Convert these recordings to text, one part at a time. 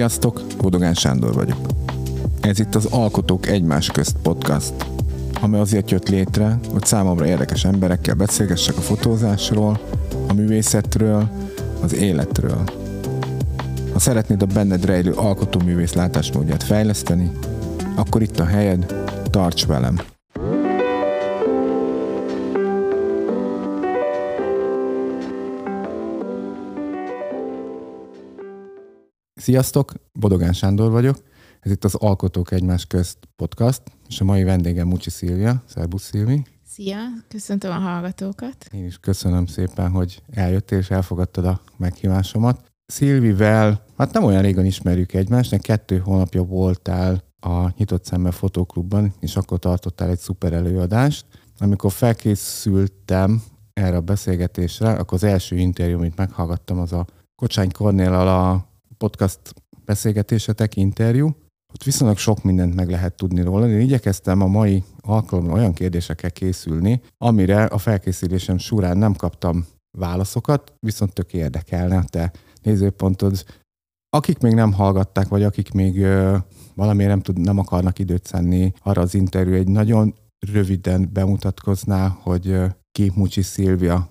Sziasztok, Bodogán Sándor vagyok. Ez itt az Alkotók Egymás Közt podcast, ami azért jött létre, hogy számomra érdekes emberekkel beszélgessek a fotózásról, a művészetről, az életről. Ha szeretnéd a benned rejlő alkotóművész látásmódját fejleszteni, akkor itt a helyed, tarts velem! Sziasztok, Bodogán Sándor vagyok. Ez itt az Alkotók Egymás Közt podcast, és a mai vendégem Mucsi Szilvia. Szerbusz Szilvi. Szia, köszöntöm a hallgatókat. Én is köszönöm szépen, hogy eljöttél és elfogadtad a meghívásomat. Szilvivel, hát nem olyan régen ismerjük egymást, de kettő hónapja voltál a Nyitott Szemmel Fotóklubban, és akkor tartottál egy szuper előadást. Amikor felkészültem erre a beszélgetésre, akkor az első interjú, amit meghallgattam, az a Kocsány Kornél a podcast beszélgetésetek, interjú. Ott viszonylag sok mindent meg lehet tudni róla. Én igyekeztem a mai alkalommal olyan kérdésekkel készülni, amire a felkészülésem során nem kaptam válaszokat, viszont tök érdekelne a te nézőpontod. Akik még nem hallgatták, vagy akik még ö, valamiért nem, tud, nem akarnak időt szenni arra az interjú, egy nagyon röviden bemutatkozná, hogy ö, ki Mucsi Szilvia.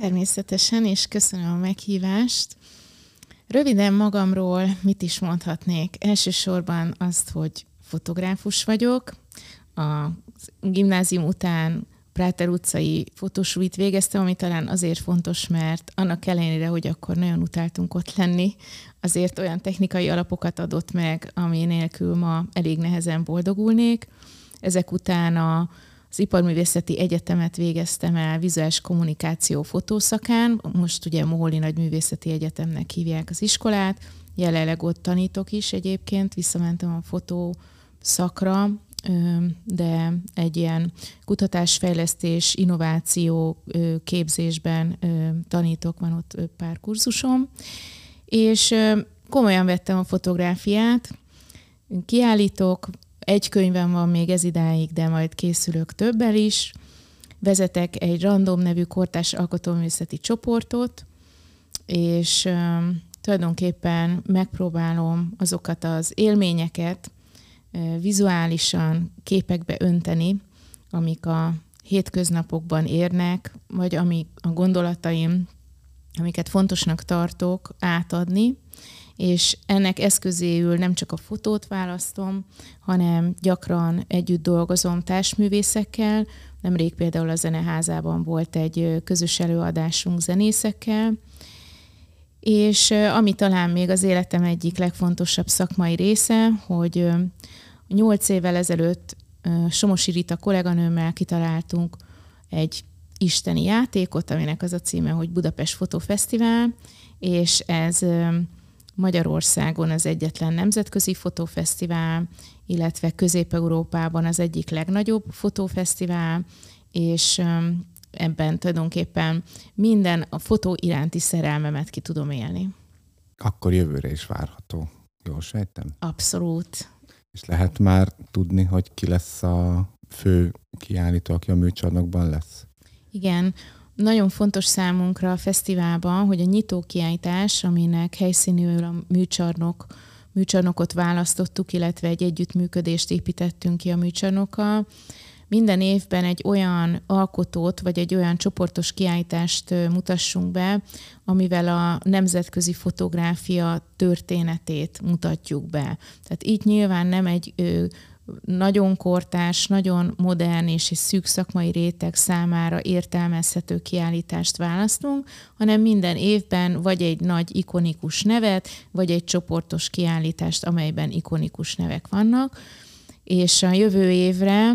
Természetesen, és köszönöm a meghívást. Röviden magamról mit is mondhatnék? Elsősorban azt, hogy fotográfus vagyok. A gimnázium után Práter utcai fotósulit végeztem, ami talán azért fontos, mert annak ellenére, hogy akkor nagyon utáltunk ott lenni, azért olyan technikai alapokat adott meg, ami nélkül ma elég nehezen boldogulnék. Ezek után a az Iparművészeti Egyetemet végeztem el vizuális kommunikáció fotószakán, most ugye Moholi Nagyművészeti Egyetemnek hívják az iskolát, jelenleg ott tanítok is egyébként, visszamentem a fotó szakra, de egy ilyen kutatásfejlesztés, innováció képzésben tanítok, van ott pár kurzusom, és komolyan vettem a fotográfiát, kiállítok, egy könyvem van még ez idáig, de majd készülök többel is. Vezetek egy random nevű kortás alkotóművészeti csoportot, és tulajdonképpen megpróbálom azokat az élményeket vizuálisan képekbe önteni, amik a hétköznapokban érnek, vagy amik a gondolataim, amiket fontosnak tartok, átadni, és ennek eszközéül nem csak a fotót választom, hanem gyakran együtt dolgozom társművészekkel. Nemrég például a Zeneházában volt egy közös előadásunk zenészekkel, és ami talán még az életem egyik legfontosabb szakmai része, hogy nyolc évvel ezelőtt Somosi Rita kolléganőmmel kitaláltunk egy isteni játékot, aminek az a címe, hogy Budapest Fotofesztivál, és ez Magyarországon az egyetlen nemzetközi fotófesztivál, illetve Közép-Európában az egyik legnagyobb fotófesztivál, és ebben tulajdonképpen minden a fotó iránti szerelmemet ki tudom élni. Akkor jövőre is várható. Jól sejtem? Abszolút. És lehet már tudni, hogy ki lesz a fő kiállító, aki a műcsarnokban lesz? Igen, nagyon fontos számunkra a fesztiválban, hogy a nyitó kiállítás, aminek helyszínűül a műcsarnok, műcsarnokot választottuk, illetve egy együttműködést építettünk ki a műcsarnokkal, minden évben egy olyan alkotót, vagy egy olyan csoportos kiállítást mutassunk be, amivel a nemzetközi fotográfia történetét mutatjuk be. Tehát így nyilván nem egy nagyon kortás, nagyon modern és egy szűk szakmai réteg számára értelmezhető kiállítást választunk, hanem minden évben vagy egy nagy ikonikus nevet, vagy egy csoportos kiállítást, amelyben ikonikus nevek vannak. És a jövő évre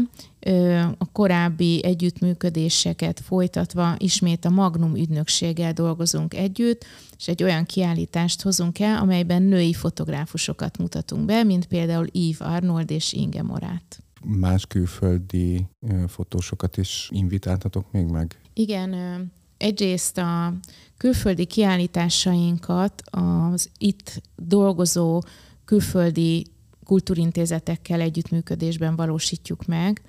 a korábbi együttműködéseket folytatva ismét a Magnum ügynökséggel dolgozunk együtt, és egy olyan kiállítást hozunk el, amelyben női fotográfusokat mutatunk be, mint például Eve Arnold és Inge Morát. Más külföldi fotósokat is invitáltatok még meg? Igen, egyrészt a külföldi kiállításainkat az itt dolgozó külföldi kultúrintézetekkel együttműködésben valósítjuk meg.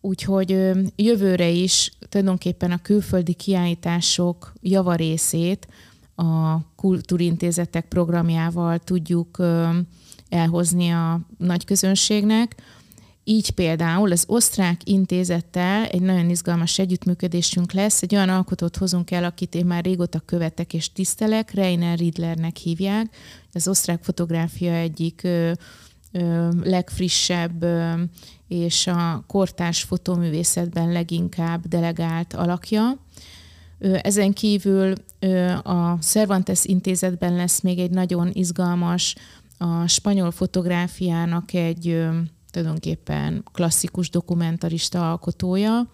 Úgyhogy jövőre is tulajdonképpen a külföldi kiállítások javarészét a kultúrintézetek programjával tudjuk elhozni a nagy közönségnek. Így például az osztrák intézettel egy nagyon izgalmas együttműködésünk lesz. Egy olyan alkotót hozunk el, akit én már régóta követek és tisztelek, Reiner Riedlernek hívják. Az osztrák fotográfia egyik ö, ö, legfrissebb ö, és a kortárs fotóművészetben leginkább delegált alakja. Ezen kívül a Cervantes intézetben lesz még egy nagyon izgalmas, a spanyol fotográfiának egy tulajdonképpen klasszikus dokumentarista alkotója,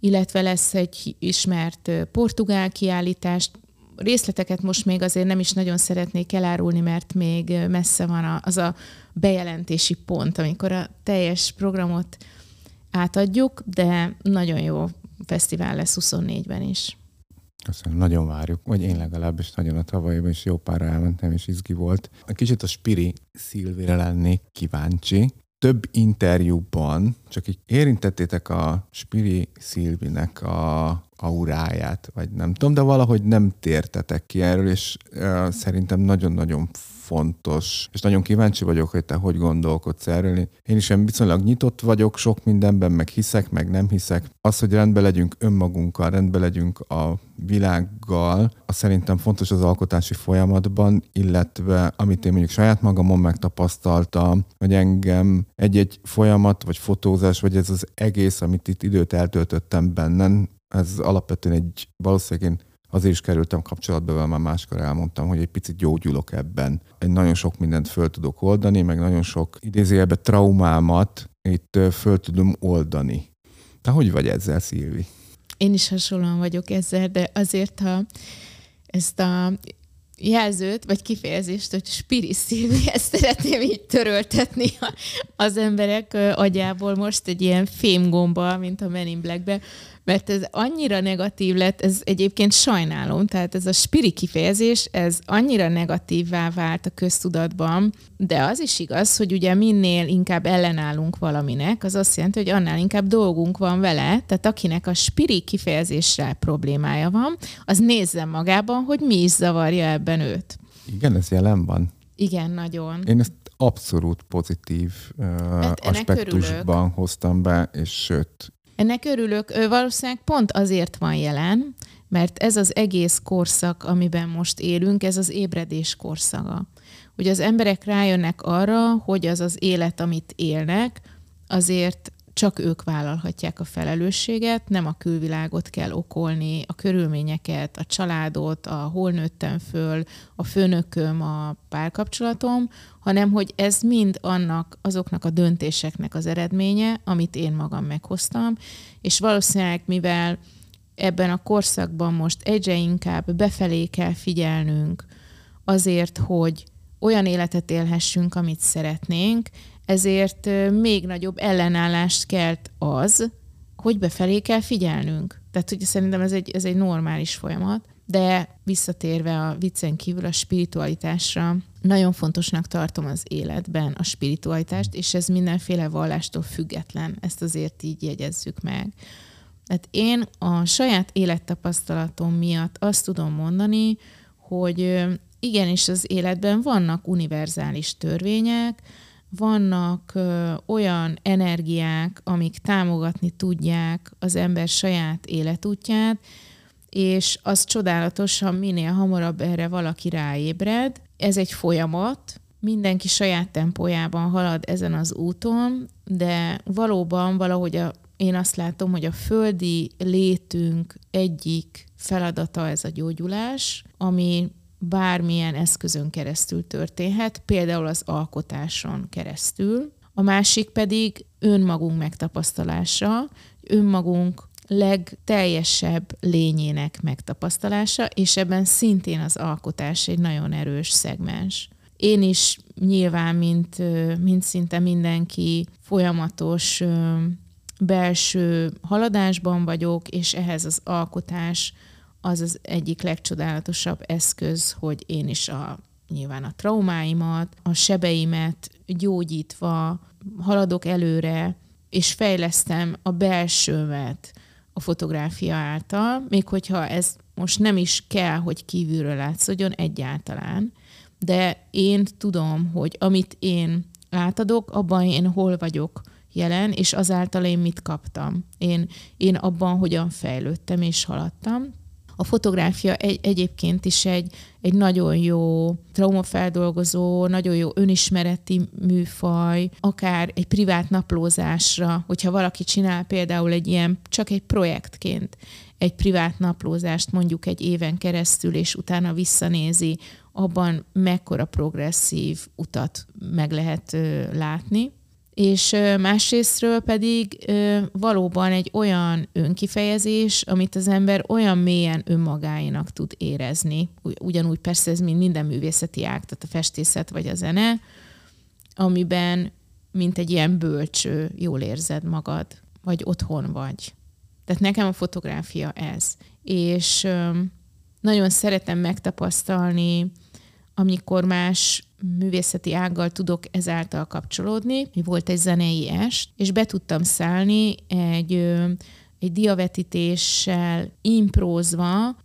illetve lesz egy ismert portugál kiállítást. Részleteket most még azért nem is nagyon szeretnék elárulni, mert még messze van az a bejelentési pont, amikor a teljes programot átadjuk, de nagyon jó fesztivál lesz 24-ben is. Köszönöm, nagyon várjuk, vagy én legalábbis nagyon a tavalyban is jó pár elmentem, és izgi volt. Kicsit a Spiri Szilvére lennék kíváncsi. Több interjúban csak így érintettétek a Spiri Szilvinek a auráját, vagy nem tudom, de valahogy nem tértetek ki erről, és uh, szerintem nagyon-nagyon fontos, és nagyon kíváncsi vagyok, hogy te hogy gondolkodsz erről. Én is viszonylag nyitott vagyok sok mindenben, meg hiszek, meg nem hiszek. Az, hogy rendbe legyünk önmagunkkal, rendbe legyünk a világgal, az szerintem fontos az alkotási folyamatban, illetve amit én mondjuk saját magamon megtapasztaltam, hogy engem egy-egy folyamat, vagy fotózás, vagy ez az egész, amit itt időt eltöltöttem bennen, ez alapvetően egy valószínűleg én azért is kerültem kapcsolatba, mert már máskor elmondtam, hogy egy picit gyógyulok ebben. Én nagyon sok mindent föl tudok oldani, meg nagyon sok idézőjelben traumámat itt föl tudom oldani. Te hogy vagy ezzel, Szilvi? Én is hasonlóan vagyok ezzel, de azért, ha ezt a jelzőt, vagy kifejezést, hogy spiri Szilvi, ezt szeretném így töröltetni az emberek agyából most egy ilyen fémgomba, mint a Men in Black-be, mert ez annyira negatív lett, ez egyébként sajnálom, tehát ez a spiri kifejezés, ez annyira negatívvá vált a köztudatban, de az is igaz, hogy ugye minél inkább ellenállunk valaminek, az azt jelenti, hogy annál inkább dolgunk van vele, tehát akinek a spiri kifejezéssel problémája van, az nézze magában, hogy mi is zavarja ebben őt. Igen, ez jelen van. Igen, nagyon. Én ezt abszolút pozitív uh, hát aspektusban hoztam be, és sőt, ennek örülök. Valószínűleg pont azért van jelen, mert ez az egész korszak, amiben most élünk, ez az ébredés korszaka. Ugye az emberek rájönnek arra, hogy az az élet, amit élnek, azért csak ők vállalhatják a felelősséget, nem a külvilágot kell okolni, a körülményeket, a családot, a hol nőttem föl, a főnököm, a párkapcsolatom, hanem hogy ez mind annak, azoknak a döntéseknek az eredménye, amit én magam meghoztam, és valószínűleg mivel ebben a korszakban most egyre inkább befelé kell figyelnünk azért, hogy olyan életet élhessünk, amit szeretnénk, ezért még nagyobb ellenállást kelt az, hogy befelé kell figyelnünk. Tehát hogy szerintem ez egy, ez egy normális folyamat, de visszatérve a viccen kívül a spiritualitásra, nagyon fontosnak tartom az életben a spiritualitást, és ez mindenféle vallástól független, ezt azért így jegyezzük meg. Tehát én a saját élettapasztalatom miatt azt tudom mondani, hogy igenis az életben vannak univerzális törvények, vannak ö, olyan energiák, amik támogatni tudják az ember saját életútját, és az csodálatos, ha minél hamarabb erre valaki ráébred. Ez egy folyamat, mindenki saját tempójában halad ezen az úton, de valóban valahogy a, én azt látom, hogy a földi létünk egyik feladata ez a gyógyulás, ami bármilyen eszközön keresztül történhet, például az alkotáson keresztül. A másik pedig önmagunk megtapasztalása, önmagunk legteljesebb lényének megtapasztalása, és ebben szintén az alkotás egy nagyon erős szegmens. Én is nyilván, mint, mint szinte mindenki, folyamatos belső haladásban vagyok, és ehhez az alkotás az az egyik legcsodálatosabb eszköz, hogy én is a nyilván a traumáimat, a sebeimet gyógyítva haladok előre, és fejlesztem a belsőmet a fotográfia által, még hogyha ez most nem is kell, hogy kívülről látszódjon egyáltalán, de én tudom, hogy amit én átadok, abban én hol vagyok jelen, és azáltal én mit kaptam. Én, én abban hogyan fejlődtem és haladtam. A fotográfia egy, egyébként is egy, egy nagyon jó traumafeldolgozó, nagyon jó önismereti műfaj, akár egy privát naplózásra, hogyha valaki csinál például egy ilyen, csak egy projektként egy privát naplózást mondjuk egy éven keresztül, és utána visszanézi, abban mekkora progresszív utat meg lehet ö, látni és másrésztről pedig valóban egy olyan önkifejezés, amit az ember olyan mélyen önmagáinak tud érezni. Ugyanúgy persze ez mind minden művészeti ág, tehát a festészet vagy a zene, amiben mint egy ilyen bölcső jól érzed magad, vagy otthon vagy. Tehát nekem a fotográfia ez. És nagyon szeretem megtapasztalni, amikor más művészeti ággal tudok ezáltal kapcsolódni. Volt egy zenei est, és be tudtam szállni egy egy diavetítéssel imprózva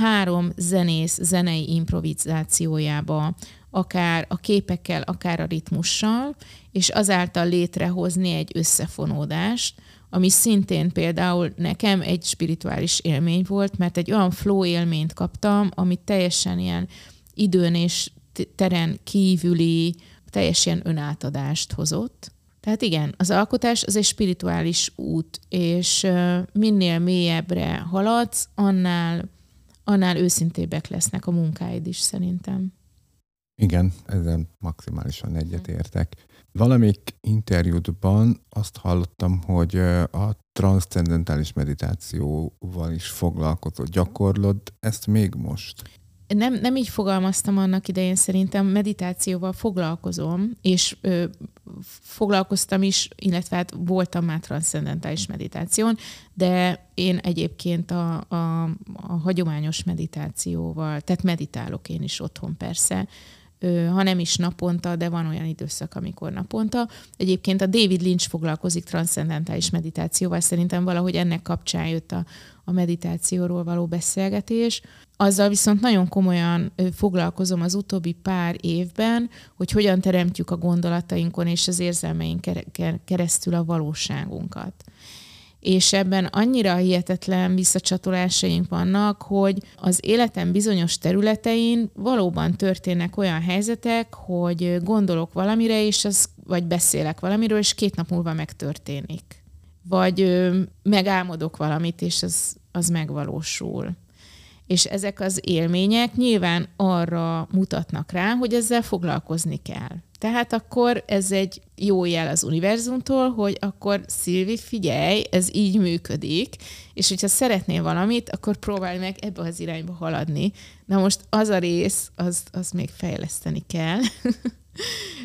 három zenész zenei improvizációjába, akár a képekkel, akár a ritmussal, és azáltal létrehozni egy összefonódást, ami szintén például nekem egy spirituális élmény volt, mert egy olyan flow élményt kaptam, amit teljesen ilyen időn és teren kívüli, teljes ilyen önátadást hozott. Tehát igen, az alkotás az egy spirituális út, és minél mélyebbre haladsz, annál, annál őszintébbek lesznek a munkáid is szerintem. Igen, ezzel maximálisan egyetértek. Valamik interjúdban azt hallottam, hogy a transzcendentális meditációval is foglalkozol, gyakorlod ezt még most? Nem, nem így fogalmaztam annak idején, szerintem meditációval foglalkozom, és ö, foglalkoztam is, illetve hát voltam már transzcendentális meditáción, de én egyébként a, a, a hagyományos meditációval, tehát meditálok én is otthon persze, ha nem is naponta, de van olyan időszak, amikor naponta. Egyébként a David Lynch foglalkozik transzcendentális meditációval, szerintem valahogy ennek kapcsán jött a, a meditációról való beszélgetés. Azzal viszont nagyon komolyan foglalkozom az utóbbi pár évben, hogy hogyan teremtjük a gondolatainkon és az érzelmeink keresztül a valóságunkat és ebben annyira hihetetlen visszacsatolásaink vannak, hogy az életem bizonyos területein valóban történnek olyan helyzetek, hogy gondolok valamire, és az, vagy beszélek valamiről, és két nap múlva megtörténik. Vagy ö, megálmodok valamit, és az, az megvalósul. És ezek az élmények nyilván arra mutatnak rá, hogy ezzel foglalkozni kell. Tehát akkor ez egy jó jel az univerzumtól, hogy akkor Szilvi, figyelj, ez így működik, és hogyha szeretnél valamit, akkor próbálj meg ebbe az irányba haladni. Na most az a rész, az, az még fejleszteni kell.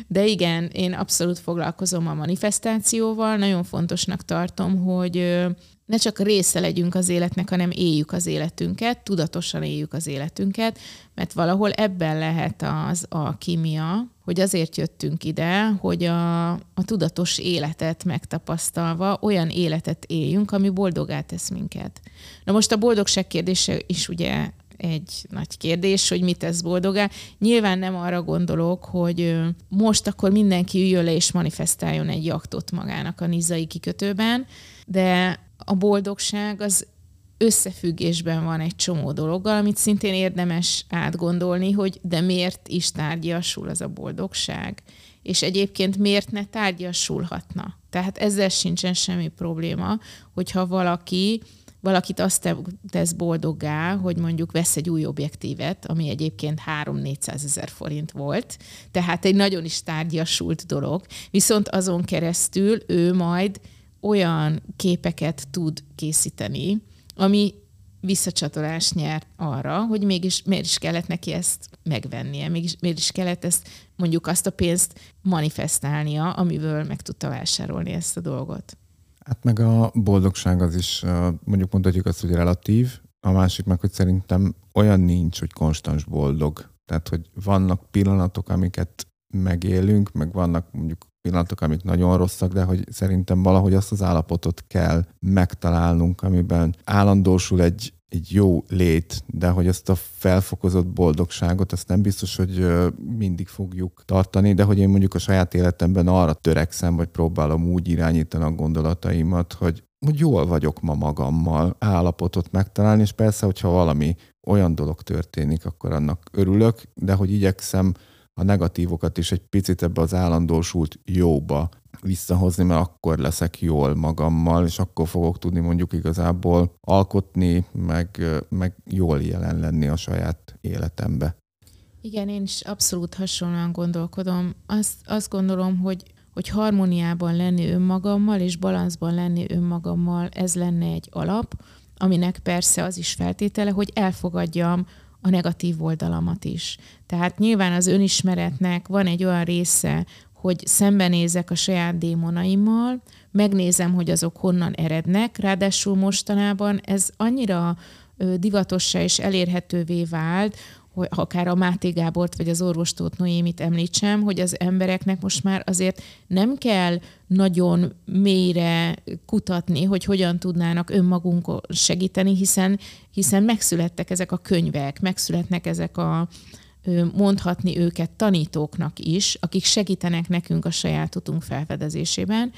De igen, én abszolút foglalkozom a manifestációval, nagyon fontosnak tartom, hogy ne csak része legyünk az életnek, hanem éljük az életünket, tudatosan éljük az életünket, mert valahol ebben lehet az a kimia, hogy azért jöttünk ide, hogy a, a tudatos életet megtapasztalva olyan életet éljünk, ami boldogá tesz minket. Na most a boldogság kérdése is ugye egy nagy kérdés, hogy mit tesz boldogá. Nyilván nem arra gondolok, hogy most akkor mindenki üljön le és manifestáljon egy jaktot magának a nizai kikötőben, de a boldogság az összefüggésben van egy csomó dologgal, amit szintén érdemes átgondolni, hogy de miért is tárgyasul az a boldogság, és egyébként miért ne tárgyasulhatna. Tehát ezzel sincsen semmi probléma, hogyha valaki valakit azt tesz boldoggá, hogy mondjuk vesz egy új objektívet, ami egyébként 3-400 ezer forint volt, tehát egy nagyon is tárgyasult dolog, viszont azon keresztül ő majd olyan képeket tud készíteni, ami visszacsatolást nyer arra, hogy mégis miért is kellett neki ezt megvennie, mégis, miért is kellett ezt mondjuk azt a pénzt manifestálnia, amiből meg tudta vásárolni ezt a dolgot. Hát meg a boldogság az is, mondjuk mondhatjuk azt, hogy relatív, a másik meg, hogy szerintem olyan nincs, hogy konstans boldog. Tehát, hogy vannak pillanatok, amiket megélünk, meg vannak mondjuk pillanatok, amik nagyon rosszak, de hogy szerintem valahogy azt az állapotot kell megtalálnunk, amiben állandósul egy egy jó lét, de hogy ezt a felfokozott boldogságot, azt nem biztos, hogy mindig fogjuk tartani, de hogy én mondjuk a saját életemben arra törekszem, vagy próbálom úgy irányítani a gondolataimat, hogy hogy jól vagyok ma magammal, állapotot megtalálni, és persze, hogyha valami olyan dolog történik, akkor annak örülök, de hogy igyekszem a negatívokat is egy picit ebbe az állandósult jóba visszahozni, mert akkor leszek jól magammal, és akkor fogok tudni mondjuk igazából alkotni, meg, meg jól jelen lenni a saját életembe. Igen, én is abszolút hasonlóan gondolkodom. Azt, azt gondolom, hogy hogy harmóniában lenni önmagammal és balanszban lenni önmagammal, ez lenne egy alap, aminek persze az is feltétele, hogy elfogadjam a negatív oldalamat is. Tehát nyilván az önismeretnek van egy olyan része, hogy szembenézek a saját démonaimmal, megnézem, hogy azok honnan erednek, ráadásul mostanában ez annyira divatossá és elérhetővé vált, hogy akár a Máté Gábort vagy az orvostót Noémit említsem, hogy az embereknek most már azért nem kell nagyon mélyre kutatni, hogy hogyan tudnának önmagunkon segíteni, hiszen, hiszen megszülettek ezek a könyvek, megszületnek ezek a, mondhatni őket tanítóknak is, akik segítenek nekünk a saját utunk felfedezésében,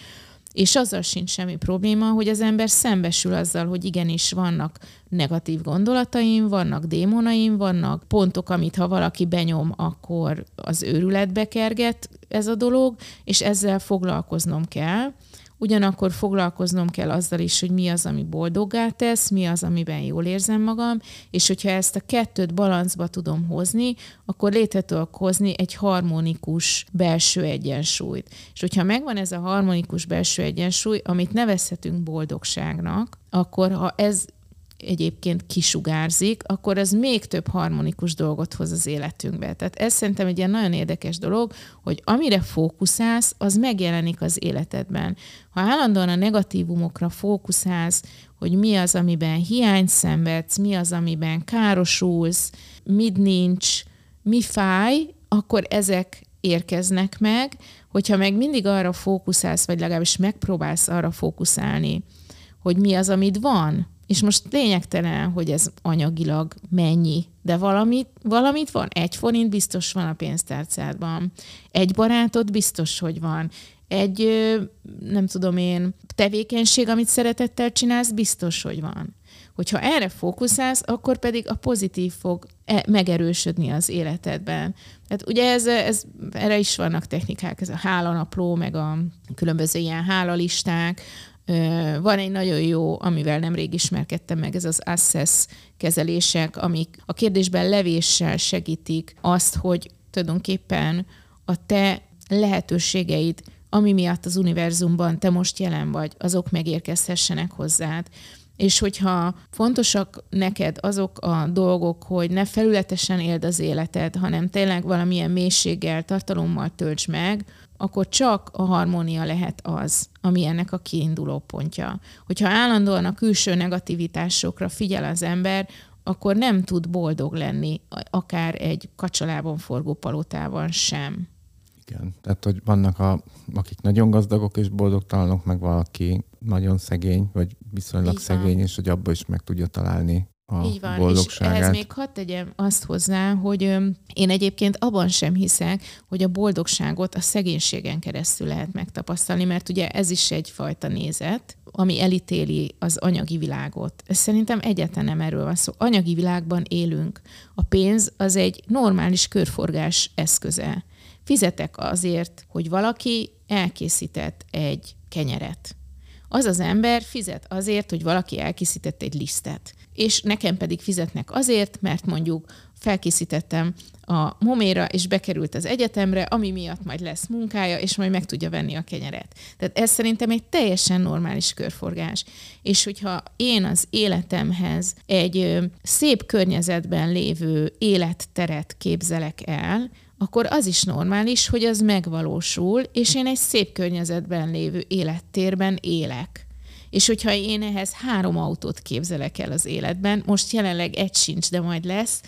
és azzal sincs semmi probléma, hogy az ember szembesül azzal, hogy igenis vannak negatív gondolataim, vannak démonaim, vannak pontok, amit ha valaki benyom, akkor az őrületbe kerget ez a dolog, és ezzel foglalkoznom kell. Ugyanakkor foglalkoznom kell azzal is, hogy mi az, ami boldoggá tesz, mi az, amiben jól érzem magam, és hogyha ezt a kettőt balancba tudom hozni, akkor létre tudok hozni egy harmonikus belső egyensúlyt. És hogyha megvan ez a harmonikus belső egyensúly, amit nevezhetünk boldogságnak, akkor ha ez egyébként kisugárzik, akkor az még több harmonikus dolgot hoz az életünkbe. Tehát ez szerintem egy ilyen nagyon érdekes dolog, hogy amire fókuszálsz, az megjelenik az életedben. Ha állandóan a negatívumokra fókuszálsz, hogy mi az, amiben hiányt szenvedsz, mi az, amiben károsulsz, mit nincs, mi fáj, akkor ezek érkeznek meg, hogyha meg mindig arra fókuszálsz, vagy legalábbis megpróbálsz arra fókuszálni, hogy mi az, amit van, és most lényegtelen, hogy ez anyagilag mennyi, de valamit, valamit van. Egy forint biztos van a pénztárcádban. Egy barátod biztos, hogy van. Egy, nem tudom én, tevékenység, amit szeretettel csinálsz, biztos, hogy van. Hogyha erre fókuszálsz, akkor pedig a pozitív fog e, megerősödni az életedben. Tehát ugye ez, ez, erre is vannak technikák, ez a hálanapló, meg a különböző ilyen hálalisták, van egy nagyon jó, amivel nemrég ismerkedtem meg, ez az Access kezelések, amik a kérdésben levéssel segítik azt, hogy tulajdonképpen a te lehetőségeid, ami miatt az univerzumban te most jelen vagy, azok megérkezhessenek hozzád. És hogyha fontosak neked azok a dolgok, hogy ne felületesen éld az életed, hanem tényleg valamilyen mélységgel, tartalommal tölts meg, akkor csak a harmónia lehet az, ami ennek a kiinduló pontja. Hogyha állandóan a külső negativitásokra figyel az ember, akkor nem tud boldog lenni, akár egy kacsalában forgó palotában sem. Igen, tehát hogy vannak, a, akik nagyon gazdagok és boldogtalanok, meg valaki nagyon szegény, vagy viszonylag szegény, és hogy abba is meg tudja találni a Így van, boldogságát. és ehhez még hadd tegyem azt hozzá, hogy én egyébként abban sem hiszek, hogy a boldogságot a szegénységen keresztül lehet megtapasztalni, mert ugye ez is egyfajta nézet, ami elítéli az anyagi világot. Szerintem egyetlen nem erről van szó. Anyagi világban élünk. A pénz az egy normális körforgás eszköze. Fizetek azért, hogy valaki elkészített egy kenyeret. Az az ember fizet azért, hogy valaki elkészített egy lisztet és nekem pedig fizetnek azért, mert mondjuk felkészítettem a moméra, és bekerült az egyetemre, ami miatt majd lesz munkája, és majd meg tudja venni a kenyeret. Tehát ez szerintem egy teljesen normális körforgás. És hogyha én az életemhez egy szép környezetben lévő életteret képzelek el, akkor az is normális, hogy az megvalósul, és én egy szép környezetben lévő élettérben élek. És hogyha én ehhez három autót képzelek el az életben, most jelenleg egy sincs, de majd lesz,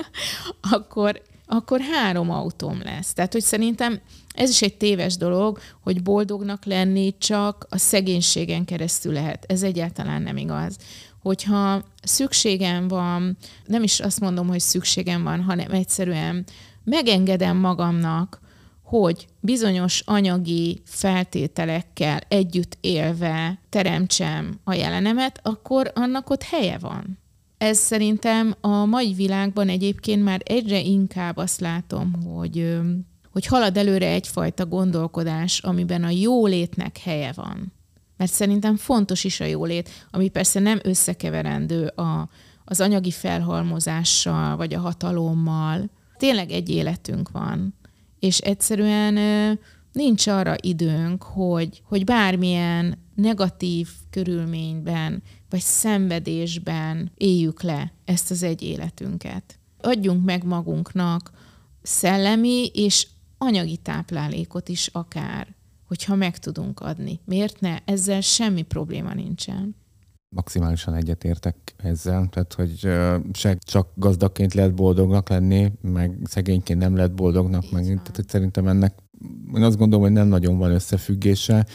akkor, akkor három autóm lesz. Tehát, hogy szerintem ez is egy téves dolog, hogy boldognak lenni csak a szegénységen keresztül lehet. Ez egyáltalán nem igaz. hogyha szükségem van, nem is azt mondom, hogy szükségem van, hanem egyszerűen megengedem magamnak, hogy bizonyos anyagi feltételekkel együtt élve teremtsem a jelenemet, akkor annak ott helye van. Ez szerintem a mai világban egyébként már egyre inkább azt látom, hogy, hogy halad előre egyfajta gondolkodás, amiben a jólétnek helye van. Mert szerintem fontos is a jólét, ami persze nem összekeverendő a, az anyagi felhalmozással, vagy a hatalommal. Tényleg egy életünk van, és egyszerűen nincs arra időnk, hogy, hogy bármilyen negatív körülményben vagy szenvedésben éljük le ezt az egy életünket. Adjunk meg magunknak szellemi és anyagi táplálékot is akár, hogyha meg tudunk adni. Miért ne? Ezzel semmi probléma nincsen maximálisan egyetértek ezzel, tehát hogy se csak gazdagként lehet boldognak lenni, meg szegényként nem lehet boldognak, meg, tehát hogy szerintem ennek én azt gondolom, hogy nem nagyon van összefüggése,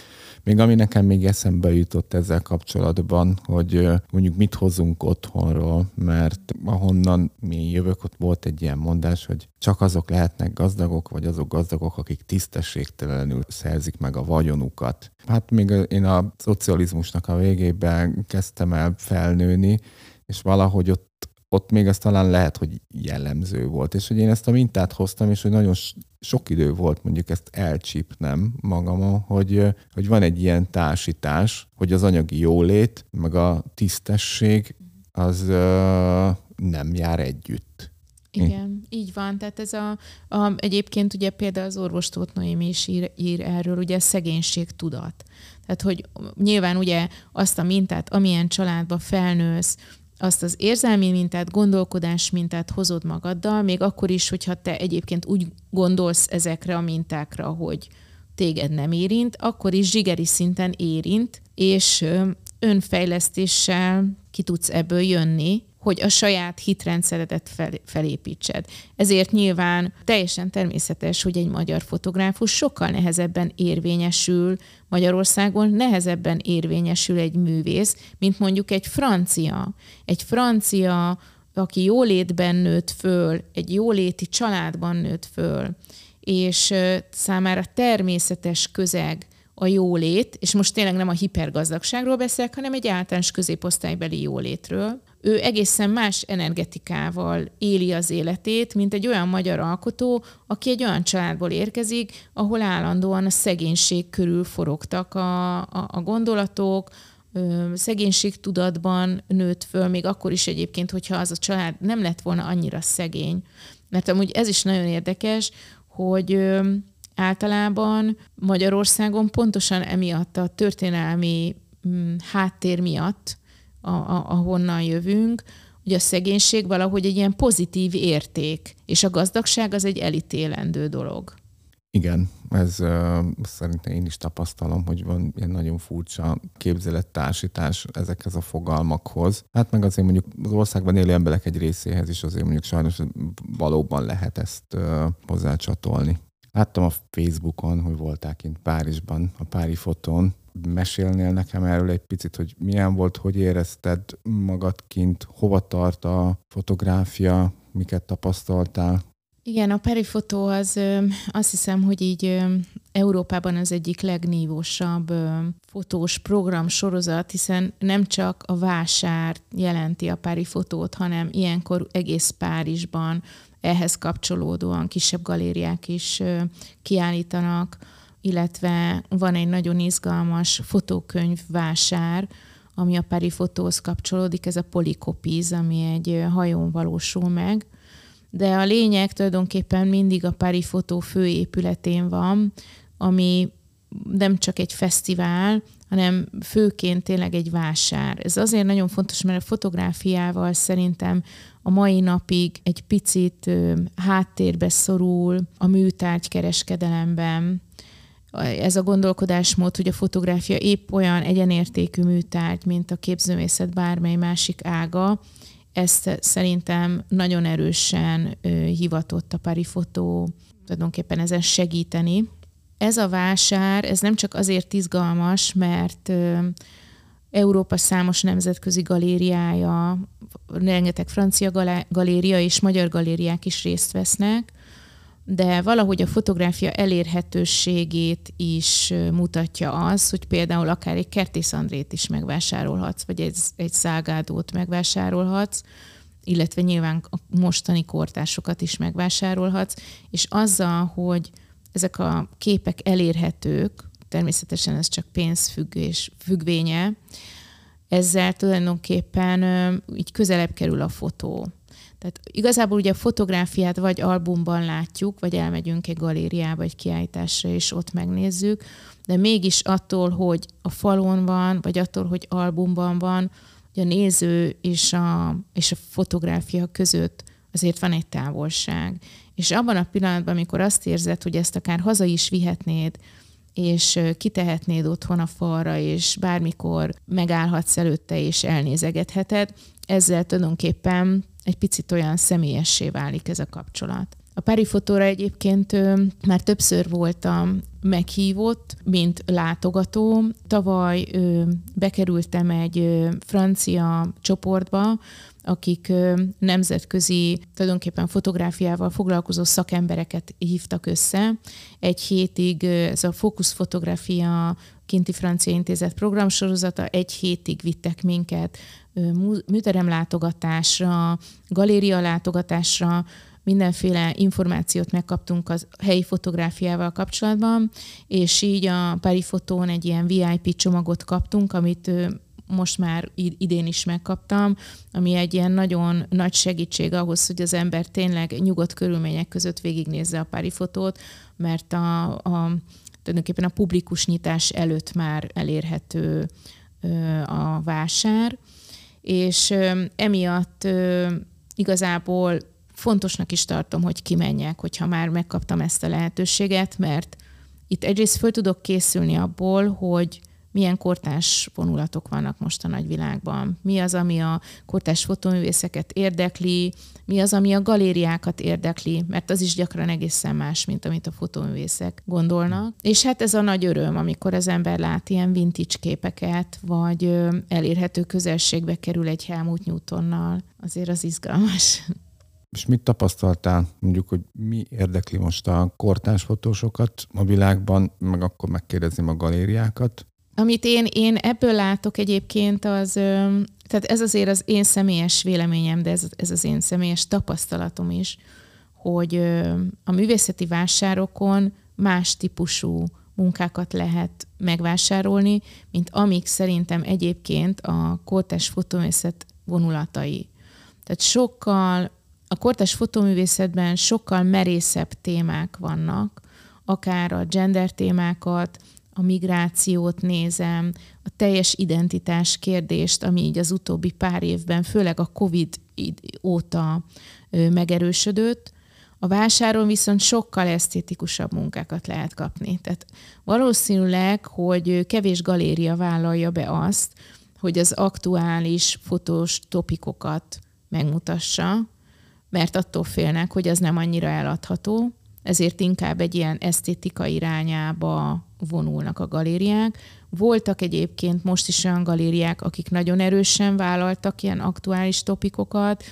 még ami nekem még eszembe jutott ezzel kapcsolatban, hogy mondjuk mit hozunk otthonról, mert ahonnan mi jövök, ott volt egy ilyen mondás, hogy csak azok lehetnek gazdagok, vagy azok gazdagok, akik tisztességtelenül szerzik meg a vagyonukat. Hát még én a szocializmusnak a végében kezdtem el felnőni, és valahogy ott ott még ez talán lehet, hogy jellemző volt, és hogy én ezt a mintát hoztam, és hogy nagyon sok idő volt mondjuk ezt elcsípnem magamon, hogy, hogy van egy ilyen társítás, hogy az anyagi jólét, meg a tisztesség az uh, nem jár együtt. Igen, így van. Tehát ez a, a egyébként ugye például az orvos Tóth Noémi is ír, ír erről, ugye szegénység tudat. Tehát, hogy nyilván ugye azt a mintát, amilyen családba felnősz, azt az érzelmi mintát, gondolkodás mintát hozod magaddal, még akkor is, hogyha te egyébként úgy gondolsz ezekre a mintákra, hogy téged nem érint, akkor is zsigeri szinten érint, és önfejlesztéssel ki tudsz ebből jönni, hogy a saját hitrendszeredet fel, felépítsed. Ezért nyilván teljesen természetes, hogy egy magyar fotográfus sokkal nehezebben érvényesül Magyarországon, nehezebben érvényesül egy művész, mint mondjuk egy francia. Egy francia, aki jólétben nőtt föl, egy jóléti családban nőtt föl, és számára természetes közeg a jólét, és most tényleg nem a hipergazdagságról beszélek, hanem egy általános középosztálybeli jólétről, ő egészen más energetikával éli az életét, mint egy olyan magyar alkotó, aki egy olyan családból érkezik, ahol állandóan a szegénység körül forogtak a, a, a gondolatok, tudatban nőtt föl, még akkor is egyébként, hogyha az a család nem lett volna annyira szegény. Mert amúgy ez is nagyon érdekes, hogy általában Magyarországon pontosan emiatt a történelmi mm, háttér miatt a, a, ahonnan jövünk, hogy a szegénység valahogy egy ilyen pozitív érték, és a gazdagság az egy elítélendő dolog. Igen, ez uh, szerintem én is tapasztalom, hogy van ilyen nagyon furcsa képzelettársítás ezekhez a fogalmakhoz. Hát meg azért mondjuk az országban élő emberek egy részéhez is azért mondjuk sajnos valóban lehet ezt uh, hozzácsatolni. Láttam a Facebookon, hogy voltál kint Párizsban, a Pári fotón, mesélnél nekem erről egy picit, hogy milyen volt, hogy érezted magad kint, hova tart a fotográfia, miket tapasztaltál? Igen, a perifotó az azt hiszem, hogy így Európában az egyik legnívósabb fotós program sorozat, hiszen nem csak a vásár jelenti a perifotót, hanem ilyenkor egész Párizsban ehhez kapcsolódóan kisebb galériák is kiállítanak illetve van egy nagyon izgalmas fotókönyv vásár, ami a Peri Fotóhoz kapcsolódik, ez a Polycopies, ami egy hajón valósul meg. De a lényeg tulajdonképpen mindig a Peri Fotó főépületén van, ami nem csak egy fesztivál, hanem főként tényleg egy vásár. Ez azért nagyon fontos, mert a fotográfiával szerintem a mai napig egy picit háttérbe szorul a műtárgykereskedelemben, ez a gondolkodásmód, hogy a fotográfia épp olyan egyenértékű műtárgy, mint a képzőmészet bármely másik ága, ezt szerintem nagyon erősen hivatott a Pari Fotó tulajdonképpen ezen segíteni. Ez a vásár, ez nem csak azért izgalmas, mert Európa számos nemzetközi galériája, rengeteg francia galéria és magyar galériák is részt vesznek, de valahogy a fotográfia elérhetőségét is mutatja az, hogy például akár egy Kertész Andrét is megvásárolhatsz, vagy egy, egy szágádót megvásárolhatsz, illetve nyilván a mostani kortásokat is megvásárolhatsz, és azzal, hogy ezek a képek elérhetők, természetesen ez csak pénzfüggés, függvénye, ezzel tulajdonképpen így közelebb kerül a fotó. Tehát igazából ugye a fotográfiát vagy albumban látjuk, vagy elmegyünk egy galériába, egy kiállításra, és ott megnézzük, de mégis attól, hogy a falon van, vagy attól, hogy albumban van, hogy a néző és a, és a fotográfia között azért van egy távolság. És abban a pillanatban, amikor azt érzed, hogy ezt akár haza is vihetnéd, és kitehetnéd otthon a falra, és bármikor megállhatsz előtte, és elnézegetheted, ezzel tulajdonképpen egy picit olyan személyessé válik ez a kapcsolat. A Pári fotóra egyébként már többször voltam meghívott, mint látogató. Tavaly bekerültem egy francia csoportba, akik nemzetközi, tulajdonképpen fotográfiával foglalkozó szakembereket hívtak össze. Egy hétig ez a Focus Fotográfia Kinti Francia Intézet programsorozata, egy hétig vittek minket műterem látogatásra, galéria látogatásra, mindenféle információt megkaptunk az helyi fotográfiával kapcsolatban, és így a Pári Fotón egy ilyen VIP csomagot kaptunk, amit most már idén is megkaptam, ami egy ilyen nagyon nagy segítség ahhoz, hogy az ember tényleg nyugodt körülmények között végignézze a pári fotót, mert a, a tulajdonképpen a publikus nyitás előtt már elérhető a vásár, és emiatt igazából fontosnak is tartom, hogy kimenjek, hogyha már megkaptam ezt a lehetőséget, mert itt egyrészt föl tudok készülni abból, hogy milyen kortás vonulatok vannak most a nagyvilágban, mi az, ami a kortás fotóművészeket érdekli, mi az, ami a galériákat érdekli, mert az is gyakran egészen más, mint amit a fotóművészek gondolnak. És hát ez a nagy öröm, amikor az ember lát ilyen vintage képeket, vagy elérhető közelségbe kerül egy Helmut Newtonnal, azért az izgalmas. És mit tapasztaltál, mondjuk, hogy mi érdekli most a kortás fotósokat a világban, meg akkor megkérdezném a galériákat? Amit én, én ebből látok egyébként, az, tehát ez azért az én személyes véleményem, de ez, ez az én személyes tapasztalatom is, hogy a művészeti vásárokon más típusú munkákat lehet megvásárolni, mint amik szerintem egyébként a kortás fotóművészet vonulatai. Tehát sokkal, a kortás fotóművészetben sokkal merészebb témák vannak, akár a gender témákat, a migrációt nézem, a teljes identitás kérdést, ami így az utóbbi pár évben, főleg a COVID óta megerősödött, a vásáron viszont sokkal esztétikusabb munkákat lehet kapni. Tehát valószínűleg, hogy kevés galéria vállalja be azt, hogy az aktuális fotós topikokat megmutassa, mert attól félnek, hogy az nem annyira eladható, ezért inkább egy ilyen esztétika irányába vonulnak a galériák. Voltak egyébként most is olyan galériák, akik nagyon erősen vállaltak ilyen aktuális topikokat,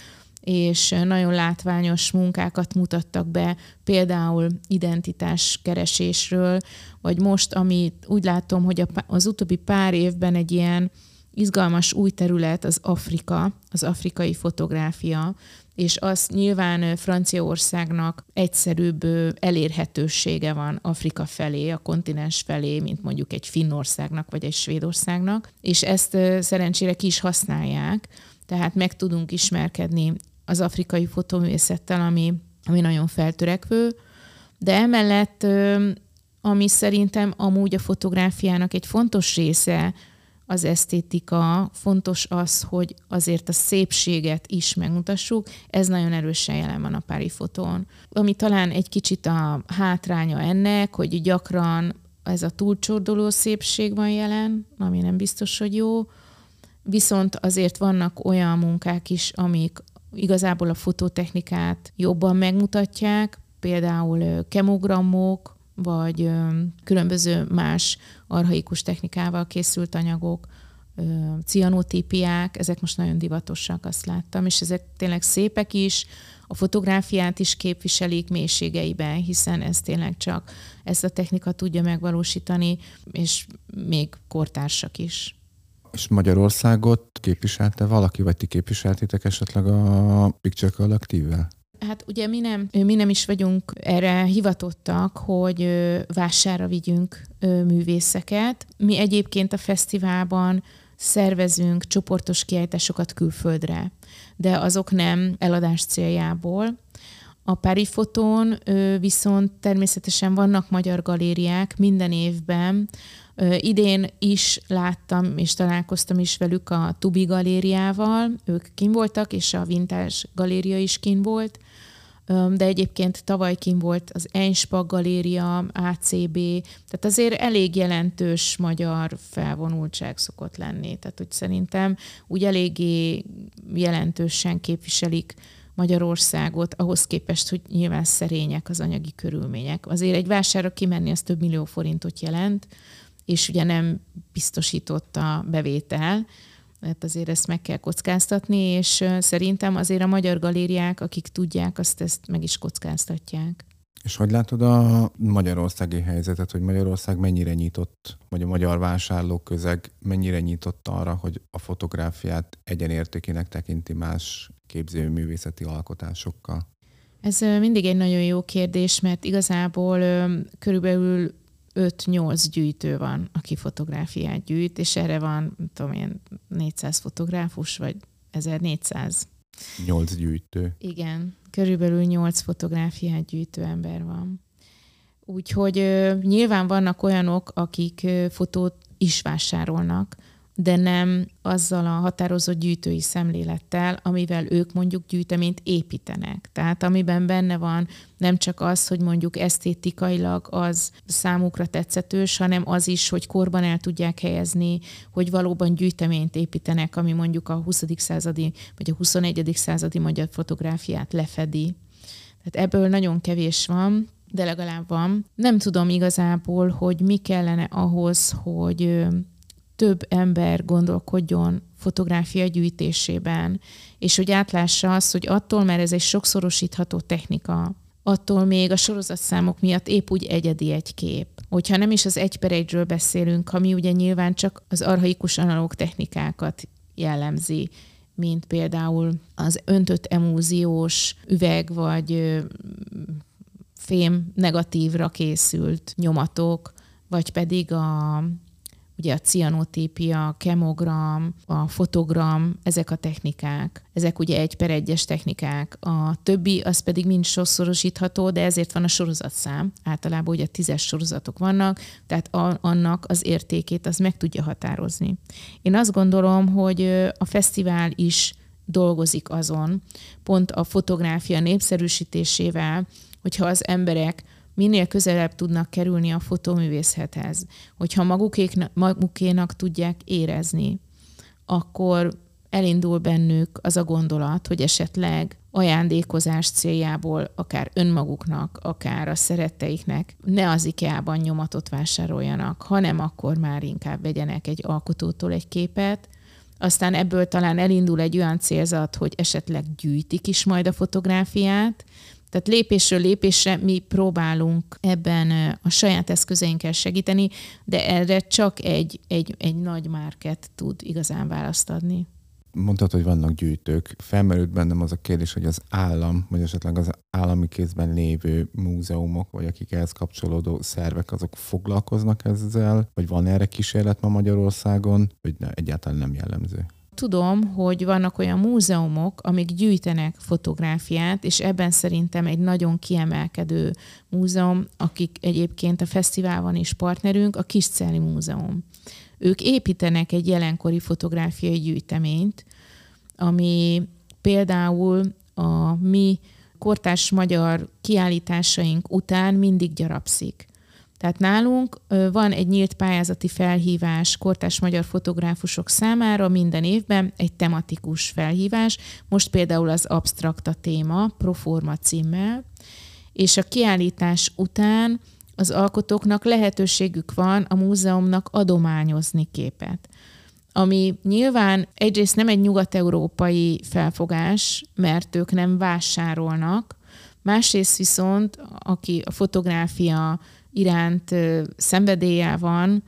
és nagyon látványos munkákat mutattak be, például identitás keresésről, vagy most, ami úgy látom, hogy az utóbbi pár évben egy ilyen izgalmas új terület az Afrika, az afrikai fotográfia, és az nyilván Franciaországnak egyszerűbb elérhetősége van Afrika felé, a kontinens felé, mint mondjuk egy Finnországnak vagy egy Svédországnak, és ezt szerencsére ki is használják, tehát meg tudunk ismerkedni az afrikai fotóművészettel, ami, ami nagyon feltörekvő, de emellett, ami szerintem amúgy a fotográfiának egy fontos része, az esztétika, fontos az, hogy azért a szépséget is megmutassuk, ez nagyon erősen jelen van a pári fotón. Ami talán egy kicsit a hátránya ennek, hogy gyakran ez a túlcsordoló szépség van jelen, ami nem biztos, hogy jó, viszont azért vannak olyan munkák is, amik igazából a fototechnikát jobban megmutatják, például kemogrammok, vagy különböző más arhaikus technikával készült anyagok cianotípiák, ezek most nagyon divatosak, azt láttam, és ezek tényleg szépek is, a fotográfiát is képviselik mélységeiben, hiszen ez tényleg csak ezt a technika tudja megvalósítani, és még kortársak is. És Magyarországot képviselte valaki, vagy ti képviseltétek esetleg a Picture Collective-vel? Hát ugye mi nem, mi nem is vagyunk erre hivatottak, hogy vásárra vigyünk művészeket. Mi egyébként a fesztiválban szervezünk csoportos kiállításokat külföldre, de azok nem eladás céljából. A Pári viszont természetesen vannak magyar galériák minden évben. Idén is láttam és találkoztam is velük a Tubi galériával, ők kin voltak, és a Vintage galéria is kin volt de egyébként tavaly kim volt az Einspag Galéria, ACB, tehát azért elég jelentős magyar felvonultság szokott lenni. Tehát úgy szerintem úgy eléggé jelentősen képviselik Magyarországot, ahhoz képest, hogy nyilván szerények az anyagi körülmények. Azért egy vásárra kimenni, az több millió forintot jelent, és ugye nem biztosított a bevétel, mert azért ezt meg kell kockáztatni, és szerintem azért a magyar galériák, akik tudják, azt ezt meg is kockáztatják. És hogy látod a magyarországi helyzetet, hogy Magyarország mennyire nyitott, vagy a magyar vásárlók közeg mennyire nyitott arra, hogy a fotográfiát egyenértékének tekinti más képzőművészeti alkotásokkal? Ez mindig egy nagyon jó kérdés, mert igazából körülbelül 5-8 gyűjtő van, aki fotográfiát gyűjt, és erre van, tudom én, 400 fotográfus, vagy 1400. 8 gyűjtő. Igen, körülbelül 8 fotográfiát gyűjtő ember van. Úgyhogy nyilván vannak olyanok, akik fotót is vásárolnak, de nem azzal a határozott gyűjtői szemlélettel, amivel ők mondjuk gyűjteményt építenek. Tehát amiben benne van nem csak az, hogy mondjuk esztétikailag az számukra tetszetős, hanem az is, hogy korban el tudják helyezni, hogy valóban gyűjteményt építenek, ami mondjuk a 20. századi vagy a 21. századi magyar fotográfiát lefedi. Tehát ebből nagyon kevés van, de legalább van. Nem tudom igazából, hogy mi kellene ahhoz, hogy több ember gondolkodjon fotográfia gyűjtésében, és hogy átlássa azt, hogy attól, mert ez egy sokszorosítható technika, attól még a sorozatszámok miatt épp úgy egyedi egy kép. Hogyha nem is az egy per egyről beszélünk, ami ugye nyilván csak az arhaikus analóg technikákat jellemzi, mint például az öntött emúziós üveg, vagy fém negatívra készült nyomatok, vagy pedig a ugye a cianotípia, a kemogram, a fotogram, ezek a technikák. Ezek ugye egy per egyes technikák. A többi az pedig mind sokszorosítható, de ezért van a sorozatszám. Általában ugye tízes sorozatok vannak, tehát a, annak az értékét az meg tudja határozni. Én azt gondolom, hogy a fesztivál is dolgozik azon, pont a fotográfia népszerűsítésével, hogyha az emberek minél közelebb tudnak kerülni a fotóművészethez, hogyha magukék, magukénak tudják érezni, akkor elindul bennük az a gondolat, hogy esetleg ajándékozás céljából akár önmaguknak, akár a szeretteiknek ne az IKEA-ban nyomatot vásároljanak, hanem akkor már inkább vegyenek egy alkotótól egy képet, aztán ebből talán elindul egy olyan célzat, hogy esetleg gyűjtik is majd a fotográfiát, tehát lépésről lépésre mi próbálunk ebben a saját eszközeinkkel segíteni, de erre csak egy, egy, egy nagy márket tud igazán választ adni. Mondtad, hogy vannak gyűjtők. Felmerült bennem az a kérdés, hogy az állam, vagy esetleg az állami kézben lévő múzeumok, vagy akik ehhez kapcsolódó szervek, azok foglalkoznak ezzel, vagy van erre kísérlet ma Magyarországon, vagy ne, egyáltalán nem jellemző? Tudom, hogy vannak olyan múzeumok, amik gyűjtenek fotográfiát, és ebben szerintem egy nagyon kiemelkedő múzeum, akik egyébként a fesztiválban is partnerünk, a Kisceli Múzeum. Ők építenek egy jelenkori fotográfiai gyűjteményt, ami például a mi kortárs magyar kiállításaink után mindig gyarapszik. Tehát nálunk van egy nyílt pályázati felhívás kortás magyar fotográfusok számára minden évben, egy tematikus felhívás. Most például az abstrakta téma, Proforma címmel, és a kiállítás után az alkotóknak lehetőségük van a múzeumnak adományozni képet. ami nyilván egyrészt nem egy nyugat-európai felfogás, mert ők nem vásárolnak, másrészt viszont, aki a fotográfia iránt szenvedélye van,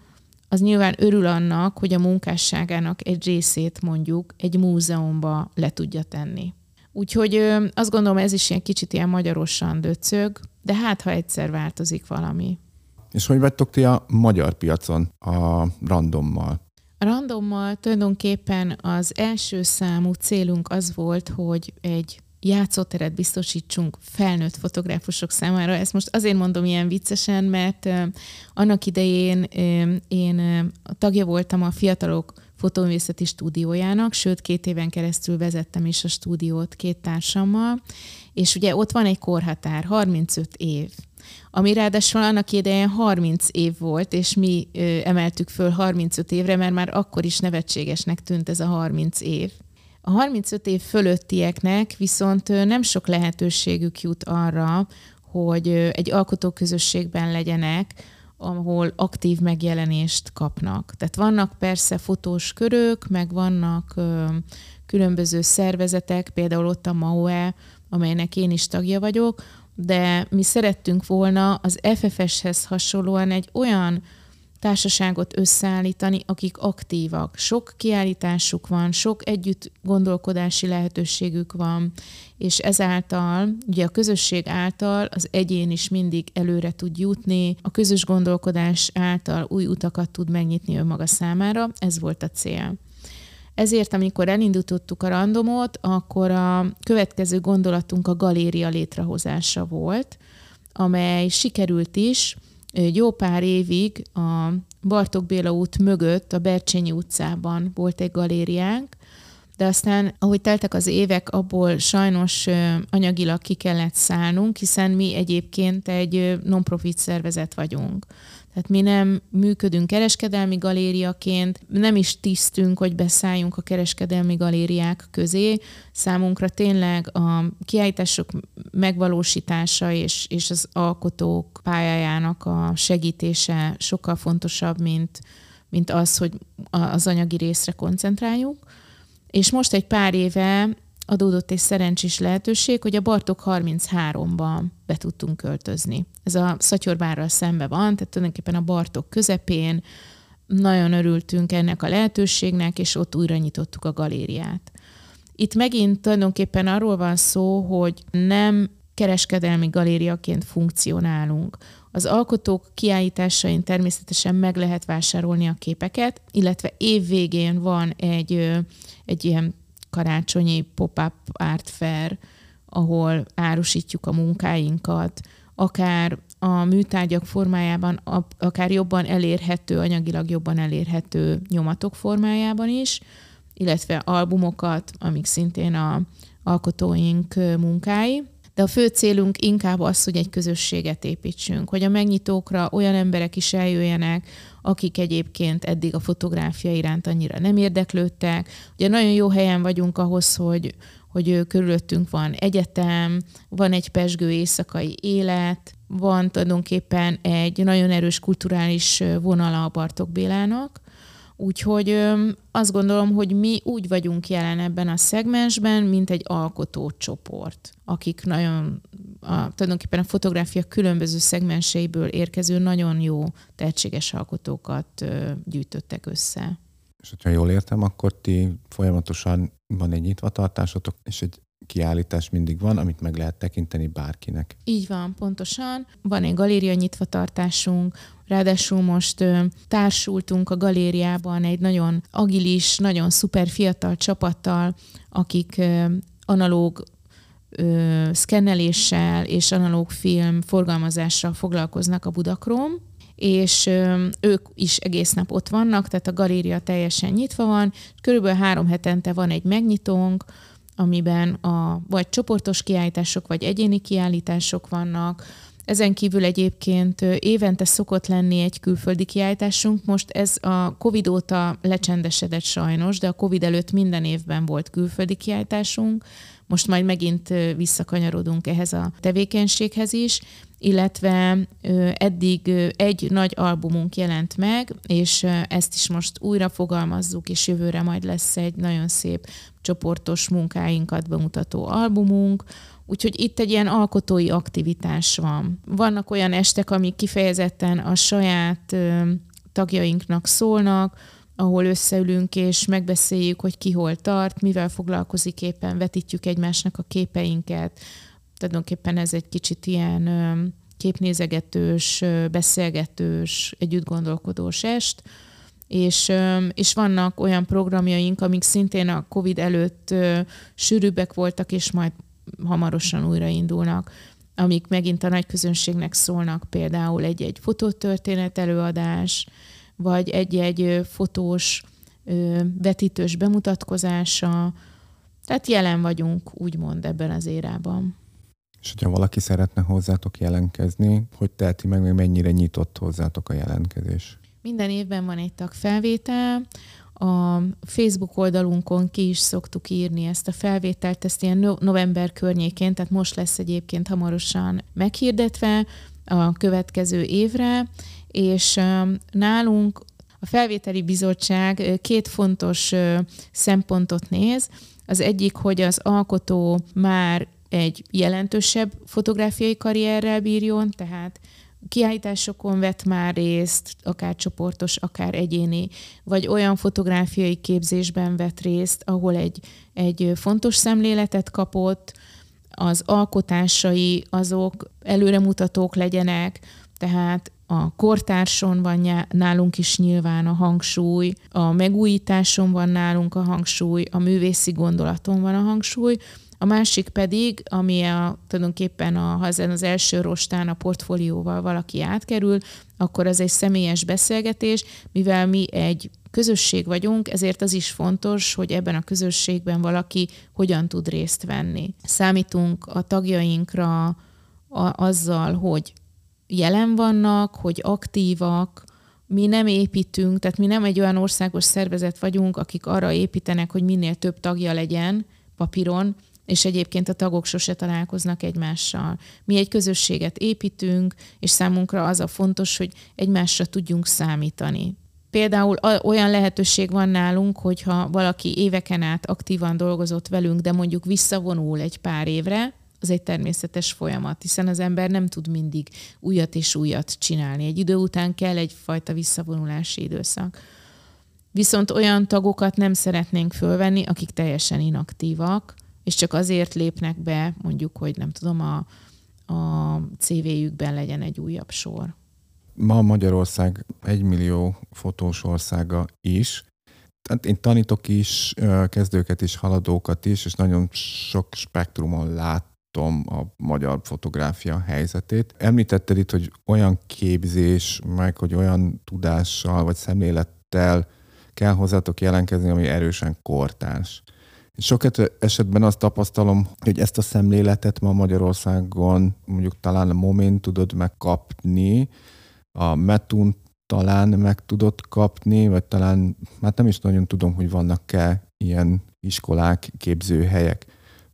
az nyilván örül annak, hogy a munkásságának egy részét mondjuk egy múzeumba le tudja tenni. Úgyhogy azt gondolom, ez is ilyen kicsit ilyen magyarosan döcög, de hát, ha egyszer változik valami. És hogy vagytok ti a magyar piacon a randommal? A randommal tulajdonképpen az első számú célunk az volt, hogy egy játszóteret biztosítsunk felnőtt fotográfusok számára. Ezt most azért mondom ilyen viccesen, mert annak idején én tagja voltam a fiatalok fotóművészeti stúdiójának, sőt két éven keresztül vezettem is a stúdiót két társammal, és ugye ott van egy korhatár, 35 év ami ráadásul annak idején 30 év volt, és mi ö, emeltük föl 35 évre, mert már akkor is nevetségesnek tűnt ez a 30 év. A 35 év fölöttieknek viszont nem sok lehetőségük jut arra, hogy egy alkotóközösségben legyenek, ahol aktív megjelenést kapnak. Tehát vannak persze fotós körök, meg vannak ö, különböző szervezetek, például ott a MAUE, amelynek én is tagja vagyok, de mi szerettünk volna az FFS-hez hasonlóan egy olyan társaságot összeállítani, akik aktívak. Sok kiállításuk van, sok együtt gondolkodási lehetőségük van, és ezáltal, ugye a közösség által az egyén is mindig előre tud jutni, a közös gondolkodás által új utakat tud megnyitni önmaga számára, ez volt a cél. Ezért, amikor elindítottuk a randomot, akkor a következő gondolatunk a galéria létrehozása volt, amely sikerült is, jó pár évig a Bartók Béla út mögött, a Bercsényi utcában volt egy galériánk, de aztán, ahogy teltek az évek, abból sajnos anyagilag ki kellett szállnunk, hiszen mi egyébként egy non-profit szervezet vagyunk. Tehát mi nem működünk kereskedelmi galériaként, nem is tisztünk, hogy beszálljunk a kereskedelmi galériák közé. Számunkra tényleg a kiállítások megvalósítása és, és az alkotók pályájának a segítése sokkal fontosabb, mint, mint az, hogy az anyagi részre koncentráljunk. És most egy pár éve adódott egy szerencsés lehetőség, hogy a Bartok 33-ban be tudtunk költözni. Ez a Szatyorbárral szembe van, tehát tulajdonképpen a Bartok közepén, nagyon örültünk ennek a lehetőségnek, és ott újra nyitottuk a galériát. Itt megint tulajdonképpen arról van szó, hogy nem kereskedelmi galériaként funkcionálunk. Az alkotók kiállításain természetesen meg lehet vásárolni a képeket, illetve év végén van egy, egy ilyen karácsonyi pop-up art fair, ahol árusítjuk a munkáinkat, akár a műtárgyak formájában, akár jobban elérhető, anyagilag jobban elérhető nyomatok formájában is, illetve albumokat, amik szintén a alkotóink munkái. De a fő célunk inkább az, hogy egy közösséget építsünk, hogy a megnyitókra olyan emberek is eljöjjenek, akik egyébként eddig a fotográfia iránt annyira nem érdeklődtek. Ugye nagyon jó helyen vagyunk ahhoz, hogy, hogy körülöttünk van egyetem, van egy pesgő éjszakai élet, van tulajdonképpen egy nagyon erős kulturális vonala a Bartok Bélának, Úgyhogy azt gondolom, hogy mi úgy vagyunk jelen ebben a szegmensben, mint egy alkotócsoport, akik nagyon, a, tulajdonképpen a fotográfia különböző szegmenseiből érkező nagyon jó, tehetséges alkotókat gyűjtöttek össze. És hogyha jól értem, akkor ti folyamatosan van egy nyitvatartásotok, és egy kiállítás mindig van, amit meg lehet tekinteni bárkinek. Így van, pontosan. Van egy galéria nyitvatartásunk, ráadásul most ö, társultunk a galériában egy nagyon agilis, nagyon szuper fiatal csapattal, akik ö, analóg ö, szkenneléssel és analóg film forgalmazással foglalkoznak a Budakrom, és ö, ők is egész nap ott vannak, tehát a galéria teljesen nyitva van, körülbelül három hetente van egy megnyitónk, amiben a, vagy csoportos kiállítások, vagy egyéni kiállítások vannak. Ezen kívül egyébként évente szokott lenni egy külföldi kiállításunk. Most ez a Covid óta lecsendesedett sajnos, de a Covid előtt minden évben volt külföldi kiállításunk. Most majd megint visszakanyarodunk ehhez a tevékenységhez is, illetve eddig egy nagy albumunk jelent meg, és ezt is most újra fogalmazzuk, és jövőre majd lesz egy nagyon szép csoportos munkáinkat bemutató albumunk, Úgyhogy itt egy ilyen alkotói aktivitás van. Vannak olyan estek, amik kifejezetten a saját tagjainknak szólnak, ahol összeülünk és megbeszéljük, hogy ki hol tart, mivel foglalkozik éppen, vetítjük egymásnak a képeinket. Tulajdonképpen ez egy kicsit ilyen képnézegetős, beszélgetős, együttgondolkodós est. És, és vannak olyan programjaink, amik szintén a COVID előtt sűrűbbek voltak, és majd hamarosan újraindulnak, amik megint a nagy közönségnek szólnak, például egy-egy fotótörténet előadás, vagy egy-egy fotós vetítős bemutatkozása. Tehát jelen vagyunk, úgymond ebben az érában. És hogyha valaki szeretne hozzátok jelentkezni, hogy teheti meg, még mennyire nyitott hozzátok a jelentkezés? Minden évben van egy tagfelvétel, a Facebook oldalunkon ki is szoktuk írni ezt a felvételt, ezt ilyen november környékén, tehát most lesz egyébként hamarosan meghirdetve a következő évre, és nálunk a felvételi bizottság két fontos szempontot néz. Az egyik, hogy az alkotó már egy jelentősebb fotográfiai karrierrel bírjon, tehát kiállításokon vett már részt, akár csoportos, akár egyéni, vagy olyan fotográfiai képzésben vett részt, ahol egy, egy fontos szemléletet kapott, az alkotásai azok előremutatók legyenek, tehát a kortárson van nálunk is nyilván a hangsúly, a megújításon van nálunk a hangsúly, a művészi gondolaton van a hangsúly, a másik pedig, ami a, tulajdonképpen a, ha ezen az első rostán a portfólióval valaki átkerül, akkor az egy személyes beszélgetés, mivel mi egy közösség vagyunk, ezért az is fontos, hogy ebben a közösségben valaki hogyan tud részt venni. Számítunk a tagjainkra a, azzal, hogy jelen vannak, hogy aktívak, mi nem építünk, tehát mi nem egy olyan országos szervezet vagyunk, akik arra építenek, hogy minél több tagja legyen papíron, és egyébként a tagok sose találkoznak egymással. Mi egy közösséget építünk, és számunkra az a fontos, hogy egymásra tudjunk számítani. Például olyan lehetőség van nálunk, hogyha valaki éveken át aktívan dolgozott velünk, de mondjuk visszavonul egy pár évre, az egy természetes folyamat, hiszen az ember nem tud mindig újat és újat csinálni. Egy idő után kell egyfajta visszavonulási időszak. Viszont olyan tagokat nem szeretnénk fölvenni, akik teljesen inaktívak, és csak azért lépnek be, mondjuk, hogy nem tudom, a, a CV-jükben legyen egy újabb sor. Ma Magyarország egy millió fotós országa is. Tehát én tanítok is, kezdőket is, haladókat is, és nagyon sok spektrumon látom a magyar fotográfia helyzetét. Említetted itt, hogy olyan képzés, meg hogy olyan tudással vagy szemlélettel kell hozzátok jelentkezni, ami erősen kortárs. Sok esetben azt tapasztalom, hogy ezt a szemléletet ma Magyarországon mondjuk talán a Momén tudod megkapni, a Metun talán meg tudod kapni, vagy talán, hát nem is nagyon tudom, hogy vannak-e ilyen iskolák, képzőhelyek.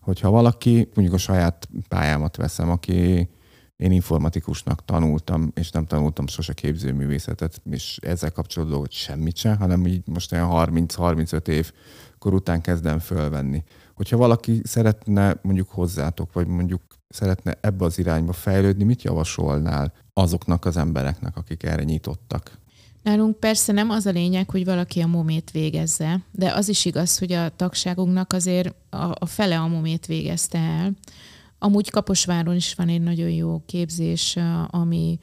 Hogyha valaki, mondjuk a saját pályámat veszem, aki én informatikusnak tanultam, és nem tanultam sose képzőművészetet, és ezzel kapcsolatban semmit sem, hanem így most olyan 30-35 év kor után kezdem fölvenni. Hogyha valaki szeretne mondjuk hozzátok, vagy mondjuk szeretne ebbe az irányba fejlődni, mit javasolnál azoknak az embereknek, akik erre nyitottak? Nálunk persze nem az a lényeg, hogy valaki a momét végezze, de az is igaz, hogy a tagságunknak azért a, a fele a momét végezte el. Amúgy Kaposváron is van egy nagyon jó képzés, ami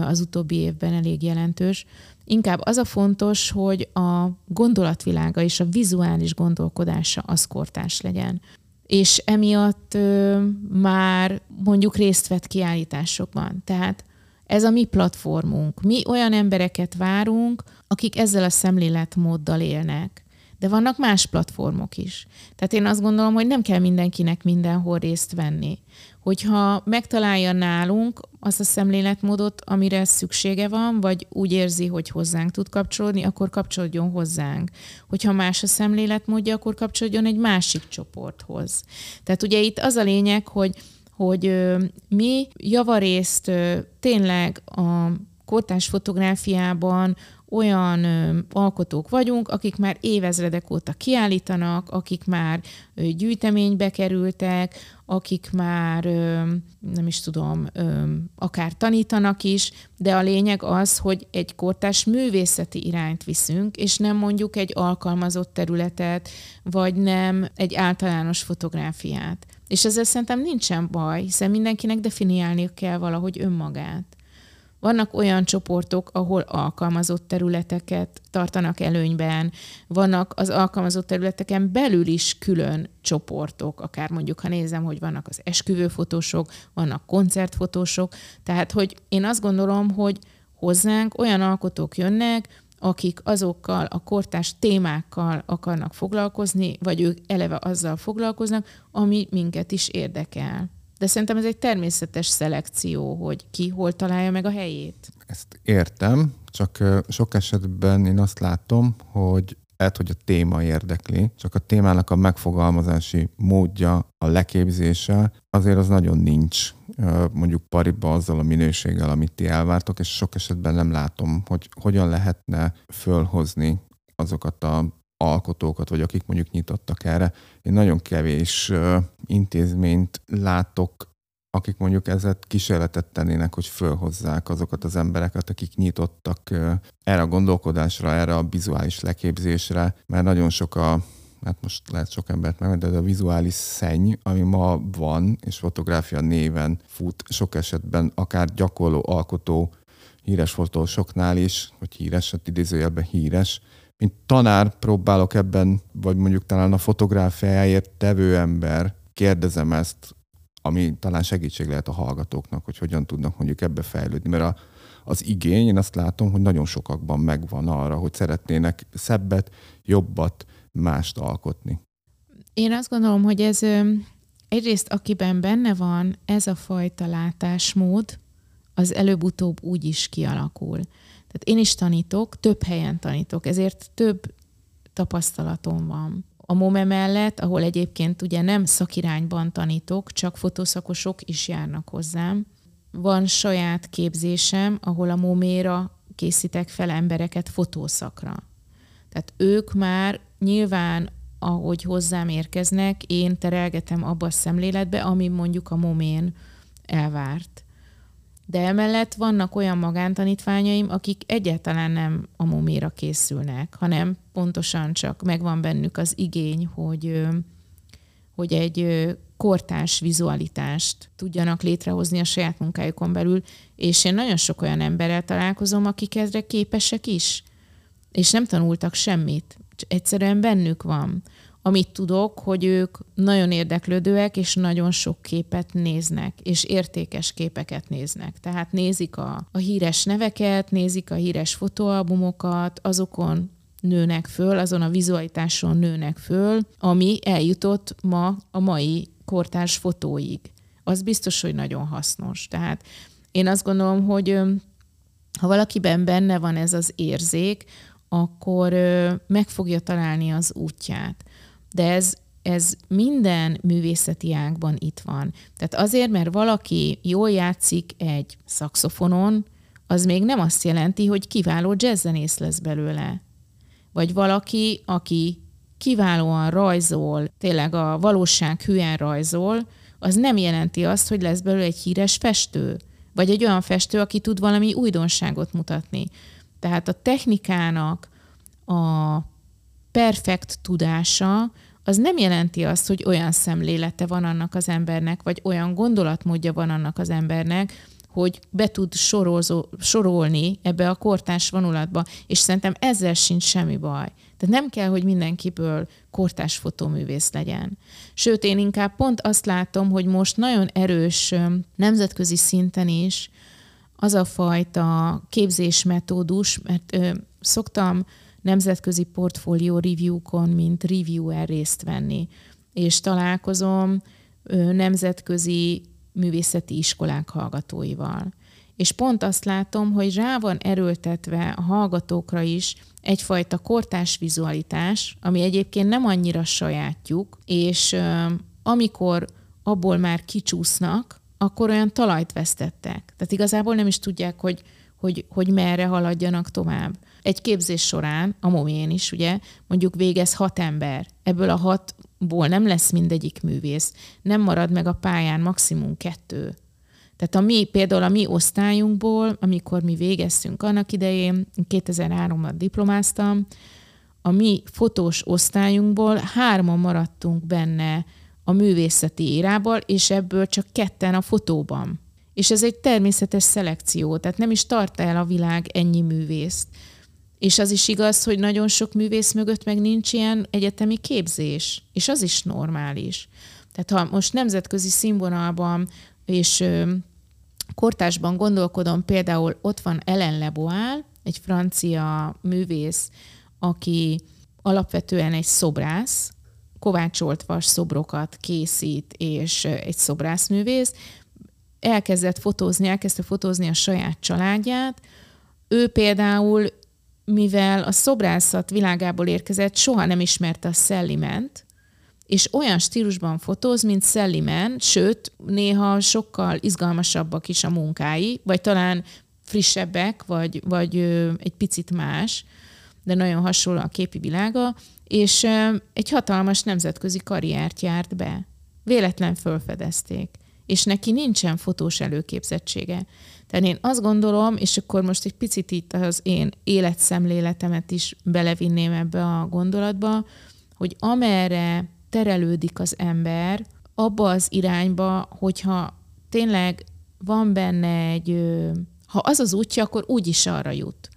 az utóbbi évben elég jelentős. Inkább az a fontos, hogy a gondolatvilága és a vizuális gondolkodása az kortás legyen. És emiatt ö, már mondjuk részt vett kiállításokban. Tehát ez a mi platformunk. Mi olyan embereket várunk, akik ezzel a szemléletmóddal élnek. De vannak más platformok is. Tehát én azt gondolom, hogy nem kell mindenkinek mindenhol részt venni. hogyha megtalálja nálunk azt a szemléletmódot, amire szüksége van, vagy úgy érzi, hogy hozzánk tud kapcsolódni, akkor kapcsolódjon hozzánk. Hogyha más a szemléletmódja, akkor kapcsolódjon egy másik csoporthoz. Tehát ugye itt az a lényeg, hogy hogy mi javarészt tényleg a kortás fotográfiában olyan ö, alkotók vagyunk, akik már évezredek óta kiállítanak, akik már ö, gyűjteménybe kerültek, akik már ö, nem is tudom, ö, akár tanítanak is, de a lényeg az, hogy egy kortás művészeti irányt viszünk, és nem mondjuk egy alkalmazott területet, vagy nem egy általános fotográfiát. És ezzel szerintem nincsen baj, hiszen mindenkinek definiálni kell valahogy önmagát. Vannak olyan csoportok, ahol alkalmazott területeket tartanak előnyben, vannak az alkalmazott területeken belül is külön csoportok, akár mondjuk, ha nézem, hogy vannak az esküvőfotósok, vannak koncertfotósok, tehát, hogy én azt gondolom, hogy hozzánk olyan alkotók jönnek, akik azokkal a kortás témákkal akarnak foglalkozni, vagy ők eleve azzal foglalkoznak, ami minket is érdekel. De szerintem ez egy természetes szelekció, hogy ki hol találja meg a helyét. Ezt értem, csak sok esetben én azt látom, hogy lehet, hogy a téma érdekli, csak a témának a megfogalmazási módja, a leképzése, azért az nagyon nincs mondjuk pariba azzal a minőséggel, amit ti elvártok, és sok esetben nem látom, hogy hogyan lehetne fölhozni azokat a alkotókat, vagy akik mondjuk nyitottak erre. Én nagyon kevés intézményt látok, akik mondjuk ezzel kísérletet tennének, hogy fölhozzák azokat az embereket, akik nyitottak erre a gondolkodásra, erre a vizuális leképzésre, mert nagyon sok a hát most lehet sok embert meg, de a vizuális szenny, ami ma van, és fotográfia néven fut, sok esetben akár gyakorló alkotó híres fotósoknál is, hogy híres, hát idézőjelben híres, mint tanár próbálok ebben, vagy mondjuk talán a fotográfiáért tevő ember, kérdezem ezt, ami talán segítség lehet a hallgatóknak, hogy hogyan tudnak mondjuk ebbe fejlődni, mert a, az igény, én azt látom, hogy nagyon sokakban megvan arra, hogy szeretnének szebbet, jobbat, mást alkotni. Én azt gondolom, hogy ez egyrészt akiben benne van ez a fajta látásmód, az előbb-utóbb úgy is kialakul. Tehát én is tanítok, több helyen tanítok, ezért több tapasztalatom van. A MOME mellett, ahol egyébként ugye nem szakirányban tanítok, csak fotószakosok is járnak hozzám, van saját képzésem, ahol a MOME-ra készítek fel embereket fotószakra. Tehát ők már nyilván, ahogy hozzám érkeznek, én terelgetem abba a szemléletbe, ami mondjuk a momén elvárt. De emellett vannak olyan magántanítványaim, akik egyáltalán nem a moméra készülnek, hanem pontosan csak megvan bennük az igény, hogy, hogy egy kortás vizualitást tudjanak létrehozni a saját munkájukon belül, és én nagyon sok olyan emberrel találkozom, akik ezre képesek is, és nem tanultak semmit, egyszerűen bennük van. Amit tudok, hogy ők nagyon érdeklődőek, és nagyon sok képet néznek, és értékes képeket néznek. Tehát nézik a, a híres neveket, nézik a híres fotóalbumokat, azokon nőnek föl, azon a vizualitáson nőnek föl, ami eljutott ma a mai kortárs fotóig. Az biztos, hogy nagyon hasznos. Tehát én azt gondolom, hogy ha valakiben benne van ez az érzék, akkor meg fogja találni az útját. De ez, ez minden művészeti ágban itt van. Tehát azért, mert valaki jól játszik egy szakszofonon, az még nem azt jelenti, hogy kiváló jazzzenész lesz belőle. Vagy valaki, aki kiválóan rajzol, tényleg a valóság hülyen rajzol, az nem jelenti azt, hogy lesz belőle egy híres festő. Vagy egy olyan festő, aki tud valami újdonságot mutatni. Tehát a technikának a perfekt tudása, az nem jelenti azt, hogy olyan szemlélete van annak az embernek, vagy olyan gondolatmódja van annak az embernek, hogy be tud sorolzó, sorolni ebbe a kortás vonulatba, és szerintem ezzel sincs semmi baj. Tehát nem kell, hogy mindenkiből kortás fotóművész legyen. Sőt, én inkább pont azt látom, hogy most nagyon erős nemzetközi szinten is az a fajta képzésmetódus, mert ö, szoktam nemzetközi portfólió review-kon, mint reviewer részt venni, és találkozom nemzetközi művészeti iskolák hallgatóival. És pont azt látom, hogy rá van erőltetve a hallgatókra is egyfajta kortás vizualitás, ami egyébként nem annyira sajátjuk, és amikor abból már kicsúsznak, akkor olyan talajt vesztettek. Tehát igazából nem is tudják, hogy, hogy, hogy merre haladjanak tovább. Egy képzés során, a momén is, ugye, mondjuk végez hat ember. Ebből a hatból nem lesz mindegyik művész. Nem marad meg a pályán maximum kettő. Tehát a mi, például a mi osztályunkból, amikor mi végeztünk annak idején, 2003-ban diplomáztam, a mi fotós osztályunkból hárman maradtunk benne a művészeti érából, és ebből csak ketten a fotóban. És ez egy természetes szelekció, tehát nem is tart el a világ ennyi művészt. És az is igaz, hogy nagyon sok művész mögött meg nincs ilyen egyetemi képzés, és az is normális. Tehát ha most nemzetközi színvonalban és kortásban gondolkodom, például ott van Ellen Leboal, egy francia művész, aki alapvetően egy szobrász, kovácsolt vas szobrokat készít, és egy szobrászművész, elkezdett fotózni, elkezdte fotózni a saját családját. Ő például, mivel a szobrászat világából érkezett, soha nem ismerte a szellement, és olyan stílusban fotóz, mint Szellimen, sőt, néha sokkal izgalmasabbak is a munkái, vagy talán frissebbek, vagy, vagy egy picit más, de nagyon hasonló a képi világa, és egy hatalmas nemzetközi karriert járt be. Véletlen fölfedezték, és neki nincsen fotós előképzettsége. Tehát én azt gondolom, és akkor most egy picit itt az én életszemléletemet is belevinném ebbe a gondolatba, hogy amerre terelődik az ember abba az irányba, hogyha tényleg van benne egy, ha az az útja, akkor úgy is arra jut.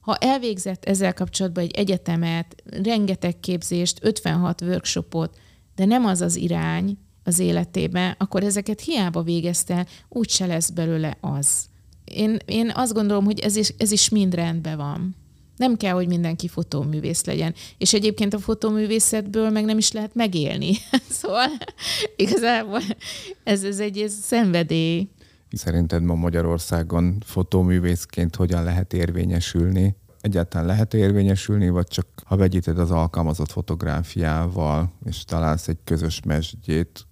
Ha elvégzett ezzel kapcsolatban egy egyetemet, rengeteg képzést, 56 workshopot, de nem az az irány az életében, akkor ezeket hiába végezte, úgyse lesz belőle az. Én, én azt gondolom, hogy ez is, ez is mind rendben van. Nem kell, hogy mindenki fotóművész legyen. És egyébként a fotóművészetből meg nem is lehet megélni. szóval igazából ez, ez egy ez szenvedély. Szerinted ma Magyarországon fotóművészként hogyan lehet érvényesülni? Egyáltalán lehet érvényesülni, vagy csak ha vegyíted az alkalmazott fotográfiával, és találsz egy közös mesdjét,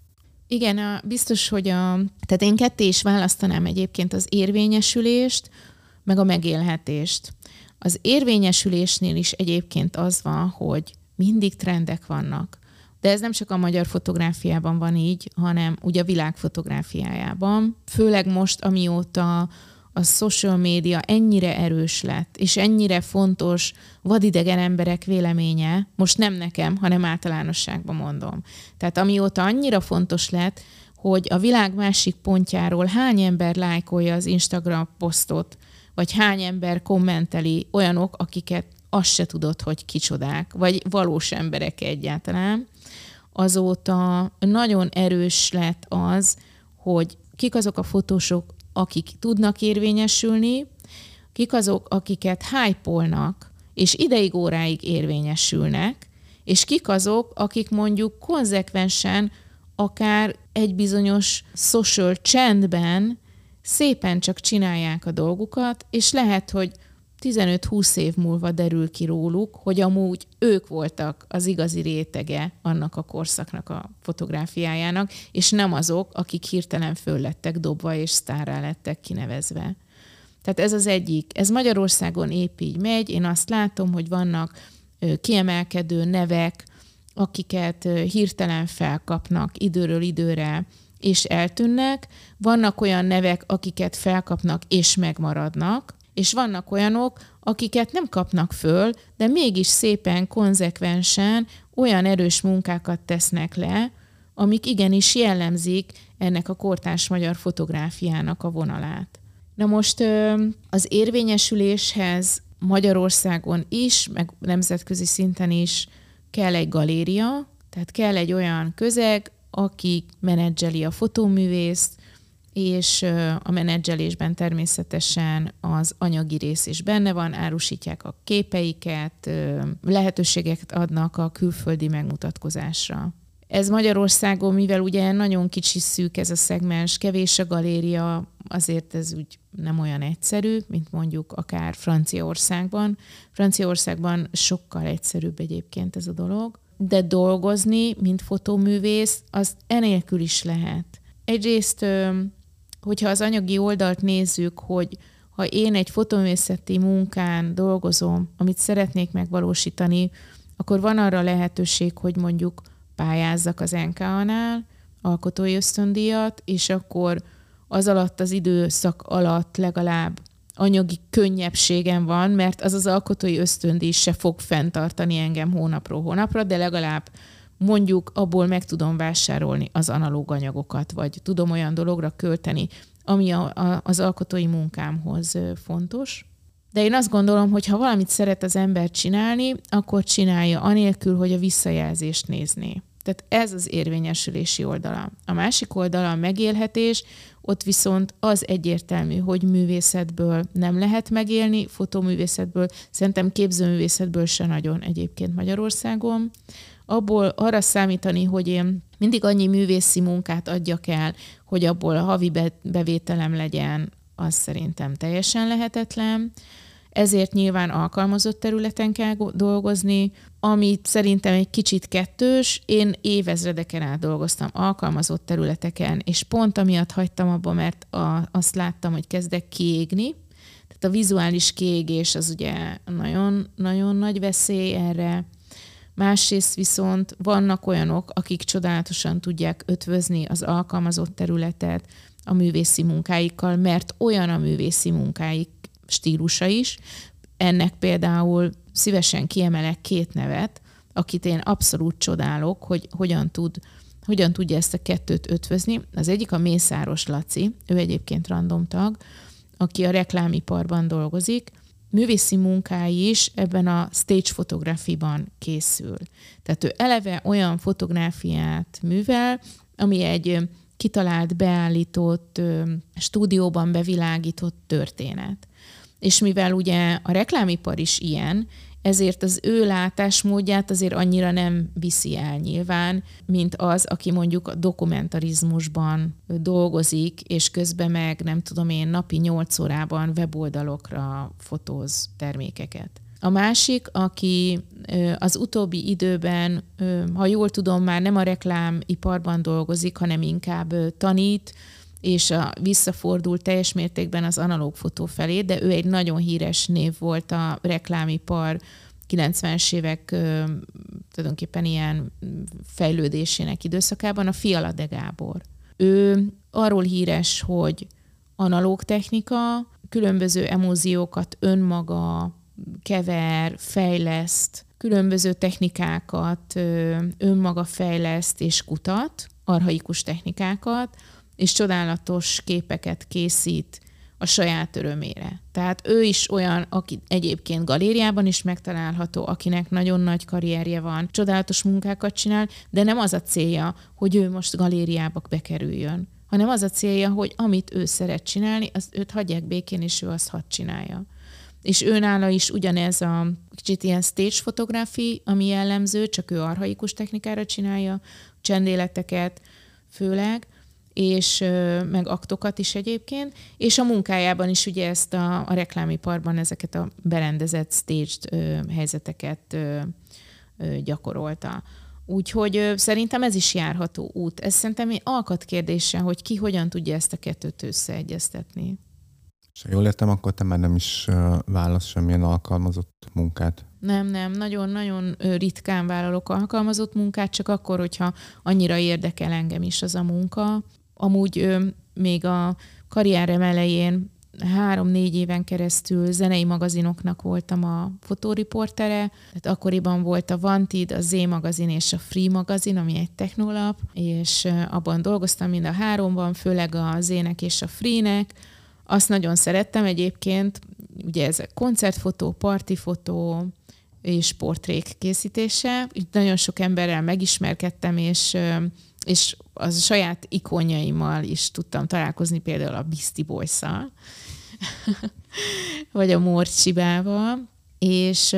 igen, a, biztos, hogy a, tehát én ketté is választanám egyébként az érvényesülést, meg a megélhetést. Az érvényesülésnél is egyébként az van, hogy mindig trendek vannak. De ez nem csak a magyar fotográfiában van így, hanem ugye a világ fotográfiájában. Főleg most, amióta a social média ennyire erős lett, és ennyire fontos vadidegen emberek véleménye, most nem nekem, hanem általánosságban mondom. Tehát amióta annyira fontos lett, hogy a világ másik pontjáról hány ember lájkolja az Instagram posztot, vagy hány ember kommenteli olyanok, akiket azt se tudod, hogy kicsodák, vagy valós emberek egyáltalán, azóta nagyon erős lett az, hogy kik azok a fotósok, akik tudnak érvényesülni, kik azok, akiket hype és ideig óráig érvényesülnek, és kik azok, akik mondjuk konzekvensen akár egy bizonyos social csendben szépen csak csinálják a dolgukat, és lehet, hogy 15-20 év múlva derül ki róluk, hogy amúgy ők voltak az igazi rétege annak a korszaknak a fotográfiájának, és nem azok, akik hirtelen föl lettek dobva és sztárrá lettek kinevezve. Tehát ez az egyik. Ez Magyarországon épp így megy. Én azt látom, hogy vannak kiemelkedő nevek, akiket hirtelen felkapnak időről időre és eltűnnek, vannak olyan nevek, akiket felkapnak és megmaradnak, és vannak olyanok, akiket nem kapnak föl, de mégis szépen, konzekvensen olyan erős munkákat tesznek le, amik igenis jellemzik ennek a kortárs magyar fotográfiának a vonalát. Na most az érvényesüléshez Magyarországon is, meg nemzetközi szinten is kell egy galéria, tehát kell egy olyan közeg, aki menedzseli a fotóművészt, és a menedzselésben természetesen az anyagi rész is benne van, árusítják a képeiket, lehetőségeket adnak a külföldi megmutatkozásra. Ez Magyarországon, mivel ugye nagyon kicsi szűk ez a szegmens, kevés a galéria, azért ez úgy nem olyan egyszerű, mint mondjuk akár Franciaországban. Franciaországban sokkal egyszerűbb egyébként ez a dolog, de dolgozni, mint fotóművész, az enélkül is lehet. Egyrészt, hogyha az anyagi oldalt nézzük, hogy ha én egy fotóművészeti munkán dolgozom, amit szeretnék megvalósítani, akkor van arra lehetőség, hogy mondjuk pályázzak az NKA-nál alkotói ösztöndíjat, és akkor az alatt az időszak alatt legalább anyagi könnyebbségem van, mert az az alkotói ösztöndíj se fog fenntartani engem hónapról hónapra, de legalább mondjuk abból meg tudom vásárolni az analóg anyagokat, vagy tudom olyan dologra költeni, ami a, a, az alkotói munkámhoz fontos. De én azt gondolom, hogy ha valamit szeret az ember csinálni, akkor csinálja, anélkül, hogy a visszajelzést nézné. Tehát ez az érvényesülési oldala. A másik oldala a megélhetés, ott viszont az egyértelmű, hogy művészetből nem lehet megélni, fotóművészetből, szerintem képzőművészetből se nagyon egyébként Magyarországon. Abból arra számítani, hogy én mindig annyi művészi munkát adjak el, hogy abból a havi bevételem legyen, az szerintem teljesen lehetetlen ezért nyilván alkalmazott területen kell dolgozni, amit szerintem egy kicsit kettős. Én évezredeken át dolgoztam alkalmazott területeken, és pont amiatt hagytam abba, mert a, azt láttam, hogy kezdek kiégni. Tehát a vizuális kiégés az ugye nagyon, nagyon nagy veszély erre. Másrészt viszont vannak olyanok, akik csodálatosan tudják ötvözni az alkalmazott területet a művészi munkáikkal, mert olyan a művészi munkáik, stílusa is. Ennek például szívesen kiemelek két nevet, akit én abszolút csodálok, hogy hogyan tud hogyan tudja ezt a kettőt ötvözni. Az egyik a Mészáros Laci, ő egyébként random tag, aki a reklámiparban dolgozik, művészi munkái is ebben a stage photography-ban készül. Tehát ő eleve olyan fotográfiát művel, ami egy kitalált, beállított, stúdióban bevilágított történet. És mivel ugye a reklámipar is ilyen, ezért az ő látásmódját azért annyira nem viszi el nyilván, mint az, aki mondjuk a dokumentarizmusban dolgozik, és közben meg nem tudom én napi 8 órában weboldalokra fotóz termékeket. A másik, aki az utóbbi időben, ha jól tudom, már nem a reklámiparban dolgozik, hanem inkább tanít, és a, visszafordult teljes mértékben az analóg fotó felé, de ő egy nagyon híres név volt a reklámipar 90-es évek tulajdonképpen ilyen fejlődésének időszakában, a Fiala Gábor. Ő arról híres, hogy analóg technika, különböző emóziókat önmaga kever, fejleszt, különböző technikákat önmaga fejleszt és kutat, arhaikus technikákat, és csodálatos képeket készít a saját örömére. Tehát ő is olyan, aki egyébként galériában is megtalálható, akinek nagyon nagy karrierje van, csodálatos munkákat csinál, de nem az a célja, hogy ő most galériába bekerüljön, hanem az a célja, hogy amit ő szeret csinálni, az őt hagyják békén, és ő azt hadd csinálja. És őnála is ugyanez a kicsit ilyen stage photography, ami jellemző, csak ő arhaikus technikára csinálja, csendéleteket főleg, és meg aktokat is egyébként, és a munkájában is ugye ezt a, a reklámiparban ezeket a berendezett staged ö, helyzeteket ö, ö, gyakorolta. Úgyhogy ö, szerintem ez is járható út. Ez szerintem egy alkat kérdése, hogy ki hogyan tudja ezt a kettőt összeegyeztetni. És ha jól értem, akkor te már nem is válasz semmilyen alkalmazott munkát. Nem, nem, nagyon-nagyon ritkán vállalok alkalmazott munkát, csak akkor, hogyha annyira érdekel engem is az a munka, amúgy ö, még a karrierem elején három-négy éven keresztül zenei magazinoknak voltam a fotóriportere. Tehát akkoriban volt a Vantid, a Z magazin és a Free magazin, ami egy technolap, és abban dolgoztam mind a háromban, főleg a Z-nek és a Free-nek. Azt nagyon szerettem egyébként, ugye ez a koncertfotó, partifotó és portrék készítése. Így nagyon sok emberrel megismerkedtem, és és az saját ikonjaimmal is tudtam találkozni, például a Beastie boys vagy a Morcsibával, és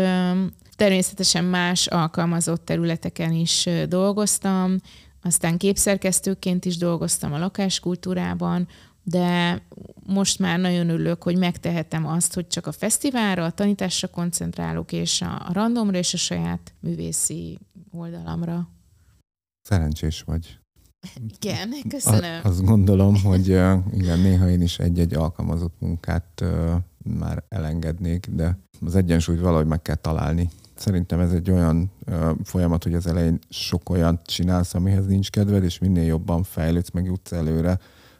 természetesen más alkalmazott területeken is dolgoztam, aztán képszerkesztőként is dolgoztam a lakáskultúrában, de most már nagyon örülök, hogy megtehetem azt, hogy csak a fesztiválra, a tanításra koncentrálok, és a randomra és a saját művészi oldalamra. Szerencsés vagy. Igen, köszönöm. A, azt gondolom, hogy igen, néha én is egy-egy alkalmazott munkát már elengednék, de az egyensúlyt valahogy meg kell találni. Szerintem ez egy olyan folyamat, hogy az elején sok olyat csinálsz, amihez nincs kedved, és minél jobban fejlődsz, meg jutsz előre,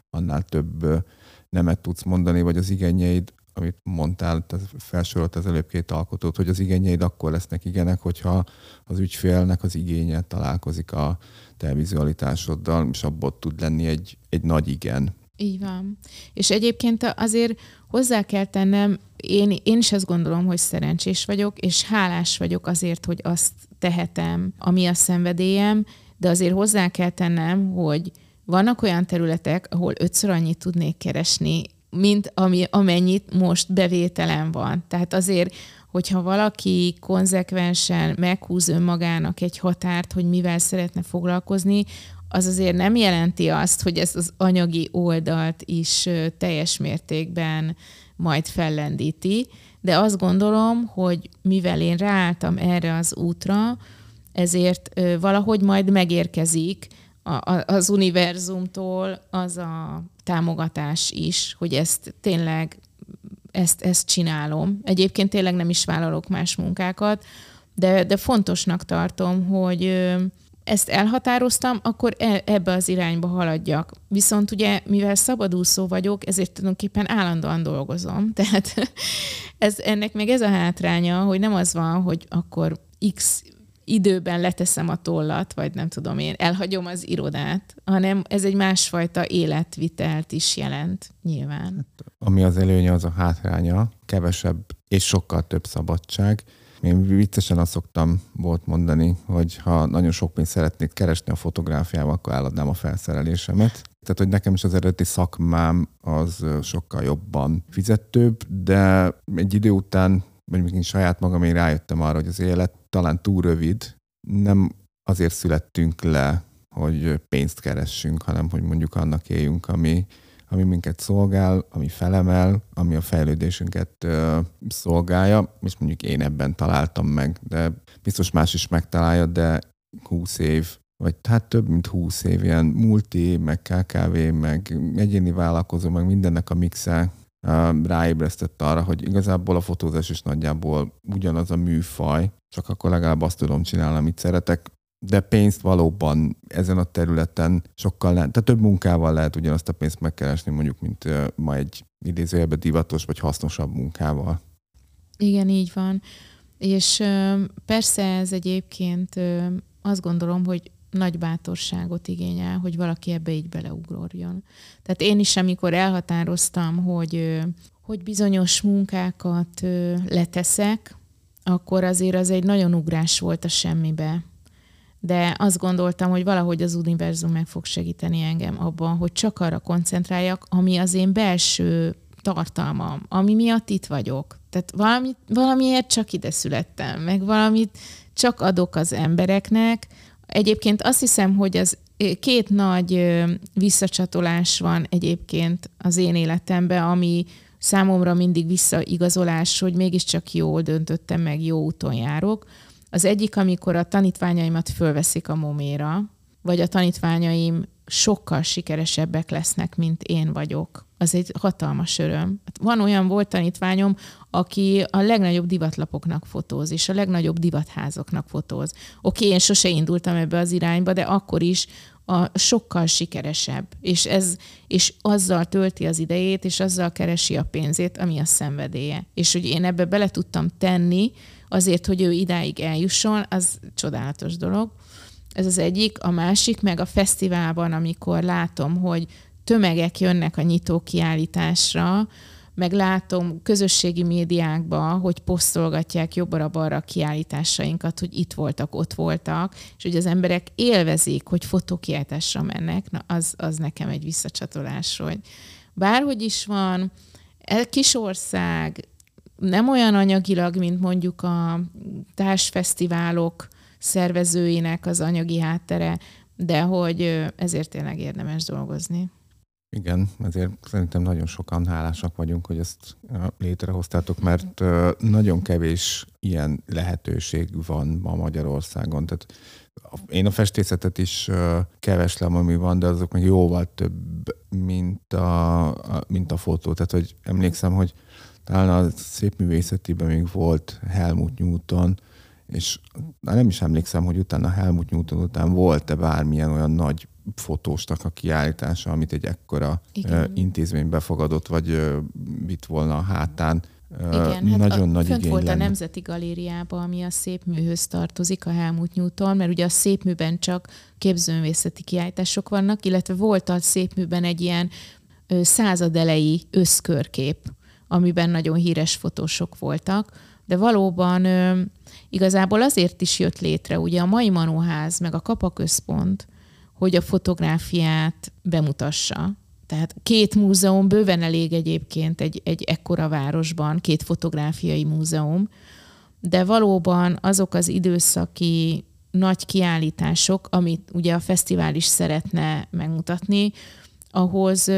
annál több nemet tudsz mondani, vagy az igényeid, amit mondtál, felsorolt az előbb két alkotót, hogy az igényeid akkor lesznek igenek, hogyha az ügyfélnek az igénye találkozik a te vizualitásoddal, és abból tud lenni egy, egy nagy igen. Így van. És egyébként azért hozzá kell tennem, én, én is azt gondolom, hogy szerencsés vagyok, és hálás vagyok azért, hogy azt tehetem, ami a szenvedélyem, de azért hozzá kell tennem, hogy vannak olyan területek, ahol ötször annyit tudnék keresni, mint ami, amennyit most bevételem van. Tehát azért, hogyha valaki konzekvensen meghúz önmagának egy határt, hogy mivel szeretne foglalkozni, az azért nem jelenti azt, hogy ez az anyagi oldalt is teljes mértékben majd fellendíti, de azt gondolom, hogy mivel én ráálltam erre az útra, ezért valahogy majd megérkezik az univerzumtól az a támogatás is, hogy ezt tényleg ezt, ezt csinálom. Egyébként tényleg nem is vállalok más munkákat, de, de fontosnak tartom, hogy ezt elhatároztam, akkor e, ebbe az irányba haladjak. Viszont ugye, mivel szabadúszó vagyok, ezért tulajdonképpen állandóan dolgozom. Tehát ez, ennek még ez a hátránya, hogy nem az van, hogy akkor x időben leteszem a tollat, vagy nem tudom én, elhagyom az irodát, hanem ez egy másfajta életvitelt is jelent, nyilván. Hát, ami az előnye, az a hátránya, kevesebb és sokkal több szabadság. Én viccesen azt szoktam volt mondani, hogy ha nagyon sok pénzt szeretnék keresni a fotográfiával, akkor eladnám a felszerelésemet. Tehát, hogy nekem is az eredeti szakmám az sokkal jobban fizetőbb, de egy idő után mondjuk én saját magam én rájöttem arra, hogy az élet talán túl rövid, nem azért születtünk le, hogy pénzt keressünk, hanem hogy mondjuk annak éljünk, ami, ami minket szolgál, ami felemel, ami a fejlődésünket ö, szolgálja, és mondjuk én ebben találtam meg, de biztos más is megtalálja, de 20 év, vagy hát több mint 20 év ilyen multi, meg KKV, meg egyéni vállalkozó, meg mindennek a mixe ráébresztett arra, hogy igazából a fotózás is nagyjából ugyanaz a műfaj, csak akkor legalább azt tudom csinálni, amit szeretek, de pénzt valóban ezen a területen sokkal lehet, tehát több munkával lehet ugyanazt a pénzt megkeresni, mondjuk, mint ma egy idézőjelben divatos vagy hasznosabb munkával. Igen, így van. És persze ez egyébként azt gondolom, hogy nagy bátorságot igényel, hogy valaki ebbe így beleugorjon. Tehát én is, amikor elhatároztam, hogy, hogy bizonyos munkákat leteszek, akkor azért az egy nagyon ugrás volt a semmibe. De azt gondoltam, hogy valahogy az univerzum meg fog segíteni engem abban, hogy csak arra koncentráljak, ami az én belső tartalmam, ami miatt itt vagyok. Tehát valami, valamiért csak ide születtem, meg valamit csak adok az embereknek, Egyébként azt hiszem, hogy az két nagy visszacsatolás van egyébként az én életemben, ami számomra mindig visszaigazolás, hogy mégiscsak jól döntöttem meg, jó úton járok. Az egyik, amikor a tanítványaimat fölveszik a moméra, vagy a tanítványaim sokkal sikeresebbek lesznek, mint én vagyok. Az egy hatalmas öröm. Hát van olyan volt tanítványom, aki a legnagyobb divatlapoknak fotóz, és a legnagyobb divatházoknak fotóz. Oké, én sose indultam ebbe az irányba, de akkor is a sokkal sikeresebb, és, ez, és azzal tölti az idejét, és azzal keresi a pénzét, ami a szenvedélye. És hogy én ebbe bele tudtam tenni, azért, hogy ő idáig eljusson, az csodálatos dolog. Ez az egyik. A másik meg a fesztiválban, amikor látom, hogy tömegek jönnek a nyitó kiállításra, meg látom közösségi médiákban, hogy posztolgatják jobbra-balra a kiállításainkat, hogy itt voltak, ott voltak, és hogy az emberek élvezik, hogy fotókiáltásra mennek, na az, az nekem egy visszacsatolás, hogy bárhogy is van, kis ország, nem olyan anyagilag, mint mondjuk a társfesztiválok szervezőinek az anyagi háttere, de hogy ezért tényleg érdemes dolgozni. Igen, ezért szerintem nagyon sokan hálásak vagyunk, hogy ezt létrehoztátok, mert nagyon kevés ilyen lehetőség van ma Magyarországon. Tehát én a festészetet is keveslem, ami van, de azok meg jóval több, mint a, mint a fotó. Tehát, hogy emlékszem, hogy talán a szép művészetiben még volt Helmut Newton, és nem is emlékszem, hogy utána Helmut Newton után volt-e bármilyen olyan nagy fotósnak a kiállítása, amit egy ekkora Igen. intézmény befogadott, vagy vitt volna a hátán. Igen, nagyon hát a, nagy fönt volt lenne. a Nemzeti Galériában, ami a szép műhöz tartozik, a Helmut Newton, mert ugye a szép műben csak képzőművészeti kiállítások vannak, illetve volt a szép műben egy ilyen századelei összkörkép, amiben nagyon híres fotósok voltak, de valóban igazából azért is jött létre ugye a mai Manóház, meg a Kapaközpont, hogy a fotográfiát bemutassa. Tehát két múzeum bőven elég egyébként egy, egy ekkora városban, két fotográfiai múzeum, de valóban azok az időszaki nagy kiállítások, amit ugye a fesztivál is szeretne megmutatni, ahhoz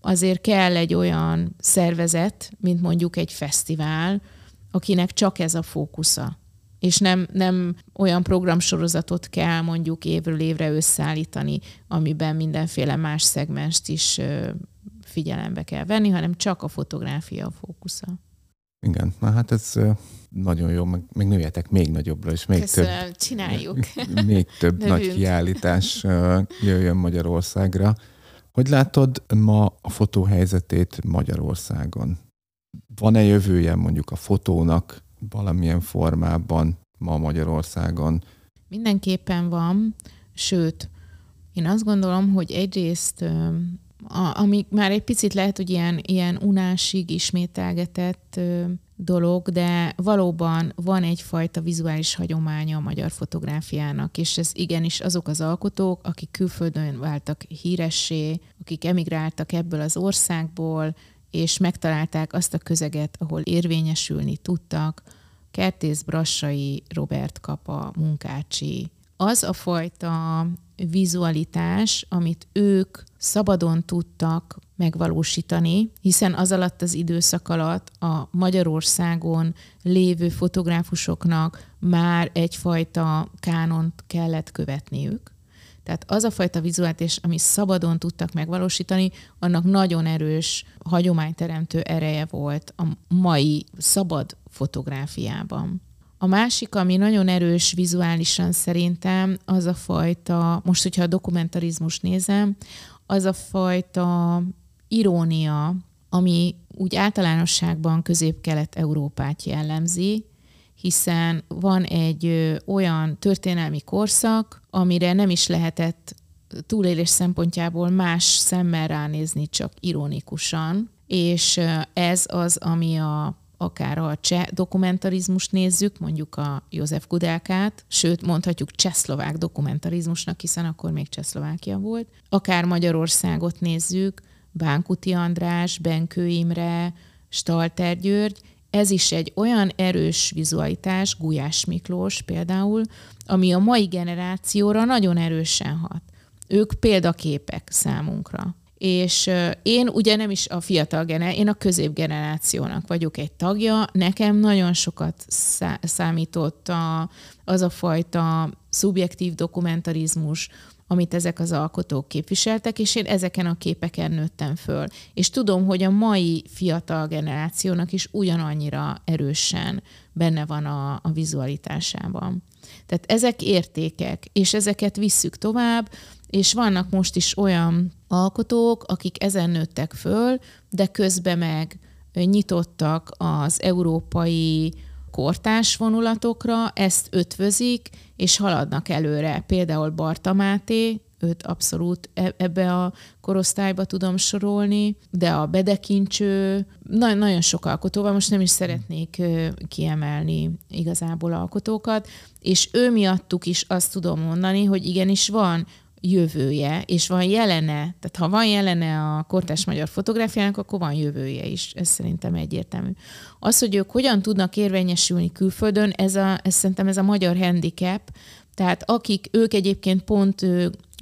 azért kell egy olyan szervezet, mint mondjuk egy fesztivál, akinek csak ez a fókusza és nem, nem olyan programsorozatot kell mondjuk évről évre összeállítani, amiben mindenféle más szegmest is figyelembe kell venni, hanem csak a fotográfia a fókusza. Igen, na hát ez nagyon jó, meg, meg nőjetek még nagyobbra, és még Köszönöm, több, csináljuk. még több nagy kiállítás jöjjön Magyarországra. Hogy látod ma a fotó helyzetét Magyarországon? Van-e jövője mondjuk a fotónak, valamilyen formában ma Magyarországon? Mindenképpen van, sőt, én azt gondolom, hogy egyrészt ami már egy picit lehet, hogy ilyen, ilyen unásig ismételgetett dolog, de valóban van egyfajta vizuális hagyománya a magyar fotográfiának, és ez igenis azok az alkotók, akik külföldön váltak híressé, akik emigráltak ebből az országból, és megtalálták azt a közeget, ahol érvényesülni tudtak, Kertész Brassai, Robert Kapa, Munkácsi. Az a fajta vizualitás, amit ők szabadon tudtak megvalósítani, hiszen az alatt az időszak alatt a Magyarországon lévő fotográfusoknak már egyfajta kánont kellett követniük. Tehát az a fajta vizuális, ami szabadon tudtak megvalósítani, annak nagyon erős hagyományteremtő ereje volt a mai szabad fotográfiában. A másik, ami nagyon erős vizuálisan szerintem, az a fajta, most, hogyha a dokumentarizmus nézem, az a fajta irónia, ami úgy általánosságban közép-kelet-európát jellemzi, hiszen van egy olyan történelmi korszak, amire nem is lehetett túlélés szempontjából más szemmel ránézni, csak ironikusan, és ez az, ami a akár a cseh dokumentarizmust nézzük, mondjuk a József Kudelkát, sőt mondhatjuk csehszlovák dokumentarizmusnak, hiszen akkor még Csehszlovákia volt, akár Magyarországot nézzük, Bánkuti András, Benkő Imre, Stalter György, ez is egy olyan erős vizualitás, Gulyás Miklós például, ami a mai generációra nagyon erősen hat. Ők példaképek számunkra. És én ugye nem is a fiatal generáció, én a középgenerációnak vagyok egy tagja. Nekem nagyon sokat számított a, az a fajta szubjektív dokumentarizmus, amit ezek az alkotók képviseltek, és én ezeken a képeken nőttem föl. És tudom, hogy a mai fiatal generációnak is ugyanannyira erősen benne van a, a vizualitásában. Tehát ezek értékek, és ezeket visszük tovább, és vannak most is olyan alkotók, akik ezen nőttek föl, de közben meg nyitottak az európai kortás vonulatokra, ezt ötvözik, és haladnak előre. Például Barta Máté, őt abszolút e- ebbe a korosztályba tudom sorolni, de a Bedekincső, na- nagyon sok alkotóval, most nem is szeretnék kiemelni igazából alkotókat, és ő miattuk is azt tudom mondani, hogy igenis van jövője, és van jelene, tehát ha van jelene a kortás magyar fotográfiának, akkor van jövője is. Ez szerintem egyértelmű. Az, hogy ők hogyan tudnak érvényesülni külföldön, ez, a, ez szerintem ez a magyar handicap, tehát akik, ők egyébként pont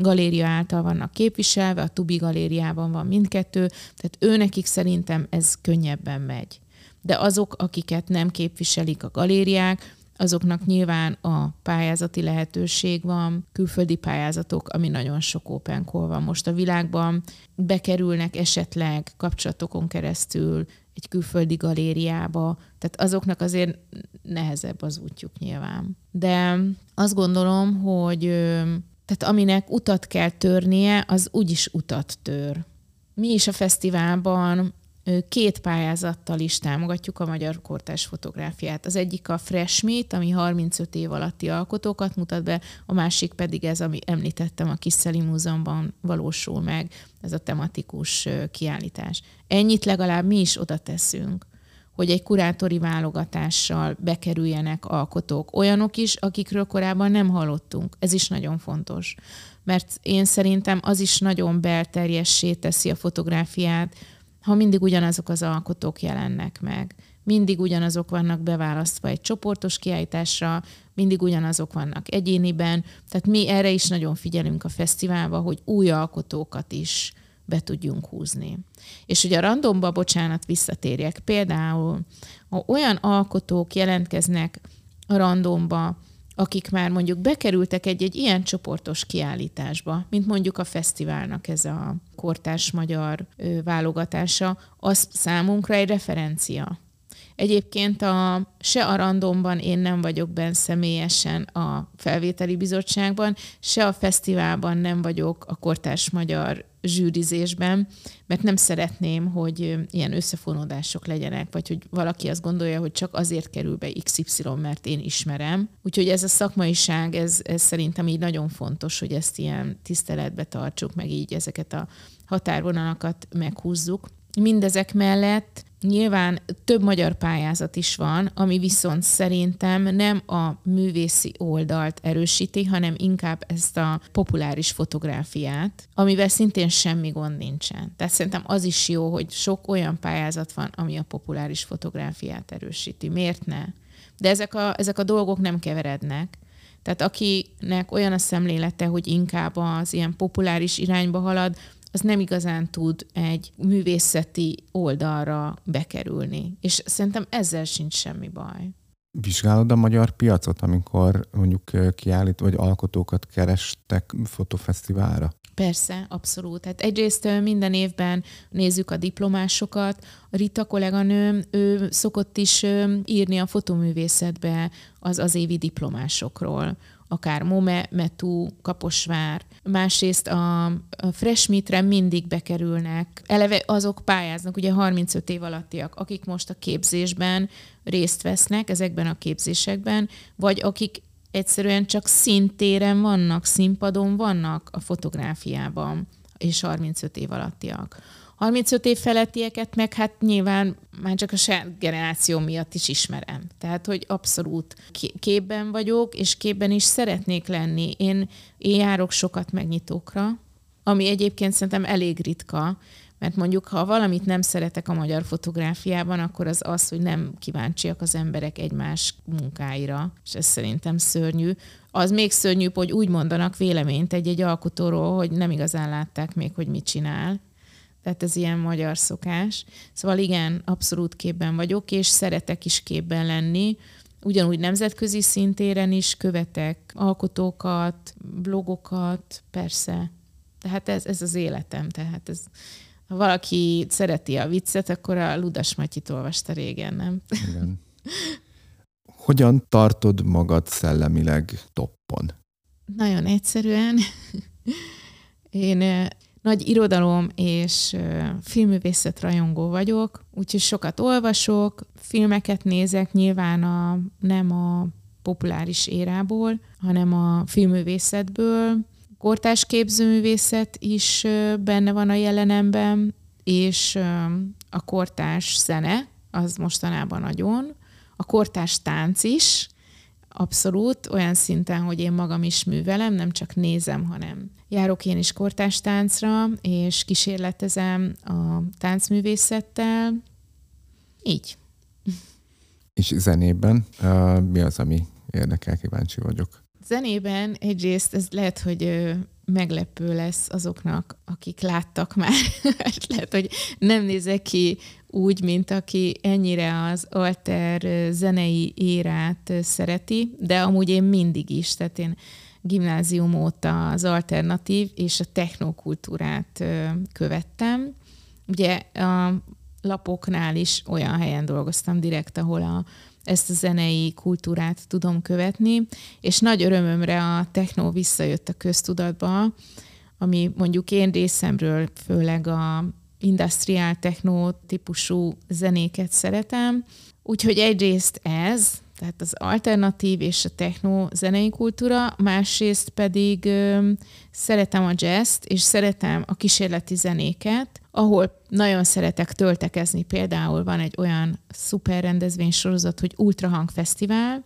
galéria által vannak képviselve, a Tubi galériában van mindkettő, tehát ő nekik szerintem ez könnyebben megy. De azok, akiket nem képviselik a galériák, azoknak nyilván a pályázati lehetőség van, külföldi pályázatok, ami nagyon sok open call van most a világban, bekerülnek esetleg kapcsolatokon keresztül egy külföldi galériába, tehát azoknak azért nehezebb az útjuk nyilván. De azt gondolom, hogy tehát aminek utat kell törnie, az úgyis utat tör. Mi is a fesztiválban két pályázattal is támogatjuk a magyar kortás fotográfiát. Az egyik a Fresh Meet, ami 35 év alatti alkotókat mutat be, a másik pedig ez, ami említettem, a Kiszeli Múzeumban valósul meg, ez a tematikus kiállítás. Ennyit legalább mi is oda teszünk hogy egy kurátori válogatással bekerüljenek alkotók. Olyanok is, akikről korábban nem hallottunk. Ez is nagyon fontos. Mert én szerintem az is nagyon belterjessé teszi a fotográfiát, ha mindig ugyanazok az alkotók jelennek meg. Mindig ugyanazok vannak beválasztva egy csoportos kiállításra, mindig ugyanazok vannak egyéniben. Tehát mi erre is nagyon figyelünk a fesztiválba, hogy új alkotókat is be tudjunk húzni. És hogy a randomba, bocsánat, visszatérjek, például ha olyan alkotók jelentkeznek a randomba, akik már mondjuk bekerültek egy-egy ilyen csoportos kiállításba, mint mondjuk a fesztiválnak ez a kortás magyar válogatása, az számunkra egy referencia. Egyébként a, se a randomban én nem vagyok benne személyesen a felvételi bizottságban, se a fesztiválban nem vagyok a kortás magyar zsűrizésben, mert nem szeretném, hogy ilyen összefonódások legyenek, vagy hogy valaki azt gondolja, hogy csak azért kerül be XY, mert én ismerem. Úgyhogy ez a szakmaiság, ez, ez szerintem így nagyon fontos, hogy ezt ilyen tiszteletbe tartsuk, meg így ezeket a határvonalakat meghúzzuk. Mindezek mellett Nyilván több magyar pályázat is van, ami viszont szerintem nem a művészi oldalt erősíti, hanem inkább ezt a populáris fotográfiát, amivel szintén semmi gond nincsen. Tehát szerintem az is jó, hogy sok olyan pályázat van, ami a populáris fotográfiát erősíti. Miért ne? De ezek a, ezek a dolgok nem keverednek. Tehát akinek olyan a szemlélete, hogy inkább az ilyen populáris irányba halad, az nem igazán tud egy művészeti oldalra bekerülni. És szerintem ezzel sincs semmi baj. Vizsgálod a magyar piacot, amikor mondjuk kiállít, vagy alkotókat kerestek fotofesztiválra? Persze, abszolút. Tehát egyrészt minden évben nézzük a diplomásokat. A Rita kolléganőm, ő szokott is írni a fotoművészetbe az, az évi diplomásokról akár Mome, Metú, Kaposvár. Másrészt a, a Fresh Meetre mindig bekerülnek. Eleve azok pályáznak, ugye 35 év alattiak, akik most a képzésben részt vesznek, ezekben a képzésekben, vagy akik egyszerűen csak szintéren vannak, színpadon vannak a fotográfiában, és 35 év alattiak. 35 év felettieket meg hát nyilván már csak a saját generáció miatt is ismerem. Tehát, hogy abszolút képben vagyok, és képben is szeretnék lenni. Én, én járok sokat megnyitókra, ami egyébként szerintem elég ritka, mert mondjuk, ha valamit nem szeretek a magyar fotográfiában, akkor az az, hogy nem kíváncsiak az emberek egymás munkáira, és ez szerintem szörnyű. Az még szörnyűbb, hogy úgy mondanak véleményt egy-egy alkotóról, hogy nem igazán látták még, hogy mit csinál, tehát ez ilyen magyar szokás. Szóval igen, abszolút képben vagyok, és szeretek is képben lenni. Ugyanúgy nemzetközi szintéren is követek alkotókat, blogokat, persze. Tehát ez, ez az életem. Tehát ez, ha valaki szereti a viccet, akkor a Ludas Matyit olvasta régen, nem? Igen. Hogyan tartod magad szellemileg toppon? Nagyon egyszerűen. Én nagy irodalom és filmművészet rajongó vagyok, úgyhogy sokat olvasok, filmeket nézek, nyilván a, nem a populáris érából, hanem a filmművészetből. Kortás képzőművészet is benne van a jelenemben, és a kortás zene, az mostanában nagyon. A kortás tánc is, abszolút, olyan szinten, hogy én magam is művelem, nem csak nézem, hanem járok én is kortástáncra, és kísérletezem a táncművészettel. Így. És zenében uh, mi az, ami érdekel, kíváncsi vagyok. Zenében egyrészt ez lehet, hogy meglepő lesz azoknak, akik láttak már. lehet, hogy nem nézek ki úgy, mint aki ennyire az alter zenei érát szereti, de amúgy én mindig is, tehát én gimnázium óta az alternatív és a technokultúrát követtem. Ugye a lapoknál is olyan helyen dolgoztam direkt, ahol a, ezt a zenei kultúrát tudom követni, és nagy örömömre a techno visszajött a köztudatba, ami mondjuk én részemről főleg a industriál techno típusú zenéket szeretem. Úgyhogy egyrészt ez, tehát az alternatív és a techno zenei kultúra, másrészt pedig ö, szeretem a jazz és szeretem a kísérleti zenéket, ahol nagyon szeretek töltekezni. Például van egy olyan szuper rendezvénysorozat, hogy Ultrahang Fesztivál,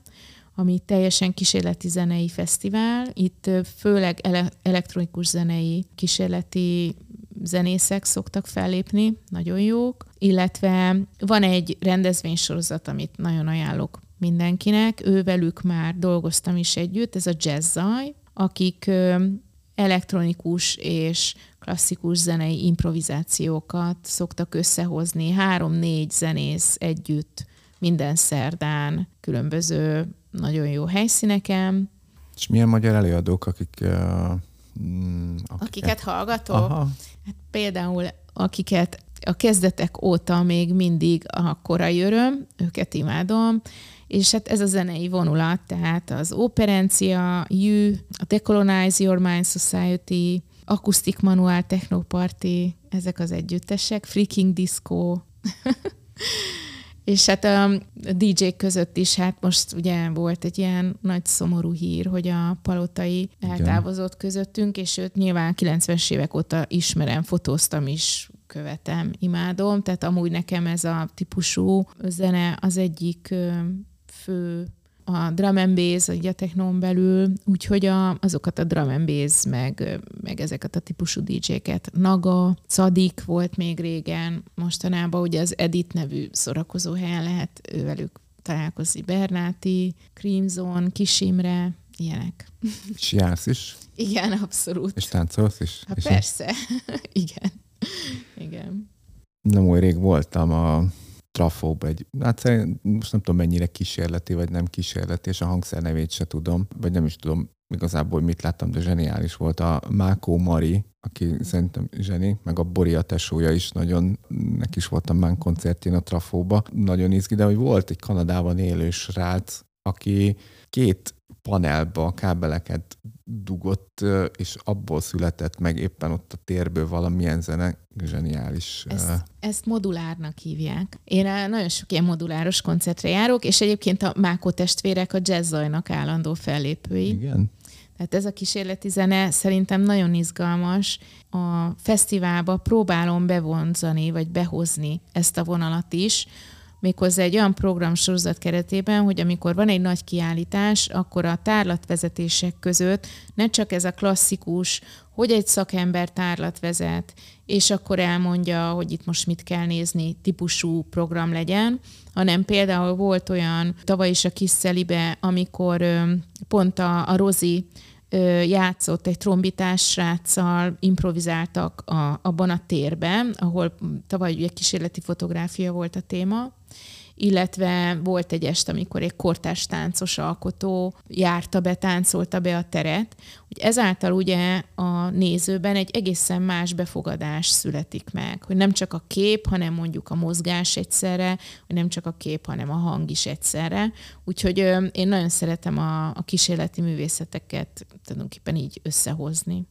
ami teljesen kísérleti zenei fesztivál. Itt főleg ele- elektronikus zenei kísérleti zenészek szoktak fellépni, nagyon jók, illetve van egy rendezvénysorozat, amit nagyon ajánlok mindenkinek, ővelük már dolgoztam is együtt, ez a Jazz Zaj, akik elektronikus és klasszikus zenei improvizációkat szoktak összehozni, három-négy zenész együtt minden szerdán, különböző nagyon jó helyszíneken. És milyen magyar előadók, akik... Uh, akiket, akiket hallgatok? Aha. Hát például akiket a kezdetek óta még mindig a korai öröm, őket imádom, és hát ez a zenei vonulat, tehát az Operencia, You, a Decolonize Your Mind Society, Acoustic Manual Techno Party, ezek az együttesek, Freaking Disco, és hát a dj között is, hát most ugye volt egy ilyen nagy szomorú hír, hogy a palotai eltávozott közöttünk, és őt nyilván 90-es évek óta ismerem, fotóztam is, követem, imádom, tehát amúgy nekem ez a típusú zene az egyik fő a drum and bass, a technón belül, úgyhogy a, azokat a drum and bass, meg, meg ezeket a típusú DJ-ket. Naga, Cadik volt még régen, mostanában ugye az Edit nevű szórakozó helyen lehet ővelük találkozni. Bernáti, Crimson, Kisimre, ilyenek. És jársz is? Igen, abszolút. És táncolsz is? Hát persze, igen. Igen. Nem olyan rég voltam a trafóba egy, hát szerint, most nem tudom mennyire kísérleti, vagy nem kísérleti, és a hangszer nevét se tudom, vagy nem is tudom igazából mit láttam, de zseniális volt. A Mákó Mari, aki szerintem zseni, meg a Boria tesója is nagyon, neki is voltam már koncertjén a Trafóba, nagyon izgi, de hogy volt egy Kanadában élő srác, aki két panelba kábeleket dugott, és abból született meg éppen ott a térből valamilyen zene, zseniális. Ezt, ezt modulárnak hívják. Én nagyon sok ilyen moduláros koncertre járok, és egyébként a Mákó testvérek a jazzzajnak állandó fellépői. Igen. Tehát ez a kísérleti zene szerintem nagyon izgalmas. A fesztiválba próbálom bevonzani, vagy behozni ezt a vonalat is, méghozzá egy olyan programsorozat keretében, hogy amikor van egy nagy kiállítás, akkor a tárlatvezetések között ne csak ez a klasszikus, hogy egy szakember tárlat vezet, és akkor elmondja, hogy itt most mit kell nézni, típusú program legyen, hanem például volt olyan tavaly is a kis szelibe, amikor pont a, a Rozi játszott egy trombitás sráccal, improvizáltak a, abban a térben, ahol tavaly ugye kísérleti fotográfia volt a téma, illetve volt egy est, amikor egy kortárs táncos alkotó járta be, táncolta be a teret, hogy ezáltal ugye a nézőben egy egészen más befogadás születik meg, hogy nem csak a kép, hanem mondjuk a mozgás egyszerre, hogy nem csak a kép, hanem a hang is egyszerre. Úgyhogy én nagyon szeretem a, a kísérleti művészeteket tulajdonképpen így összehozni.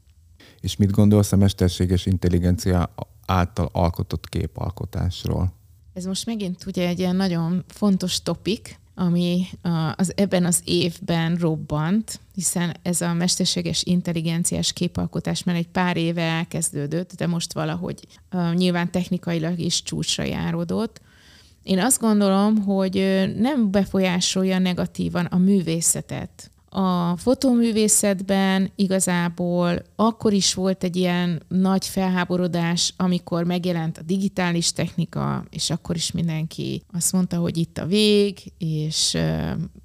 És mit gondolsz a mesterséges intelligencia által alkotott képalkotásról? Ez most megint ugye egy ilyen nagyon fontos topik, ami az, ebben az évben robbant, hiszen ez a mesterséges intelligenciás képalkotás már egy pár éve elkezdődött, de most valahogy nyilván technikailag is csúcsra járodott. Én azt gondolom, hogy nem befolyásolja negatívan a művészetet. A fotóművészetben igazából akkor is volt egy ilyen nagy felháborodás, amikor megjelent a digitális technika, és akkor is mindenki azt mondta, hogy itt a vég, és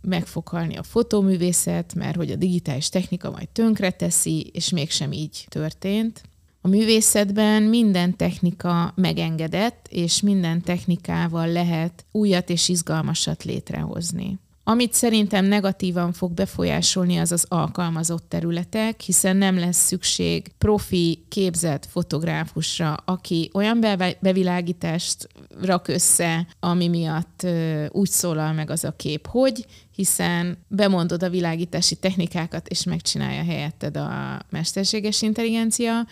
meg fog halni a fotóművészet, mert hogy a digitális technika majd tönkre teszi, és mégsem így történt. A művészetben minden technika megengedett, és minden technikával lehet újat és izgalmasat létrehozni. Amit szerintem negatívan fog befolyásolni, az az alkalmazott területek, hiszen nem lesz szükség profi, képzett fotográfusra, aki olyan bevilágítást rak össze, ami miatt úgy szólal meg az a kép, hogy, hiszen bemondod a világítási technikákat, és megcsinálja helyetted a mesterséges intelligencia.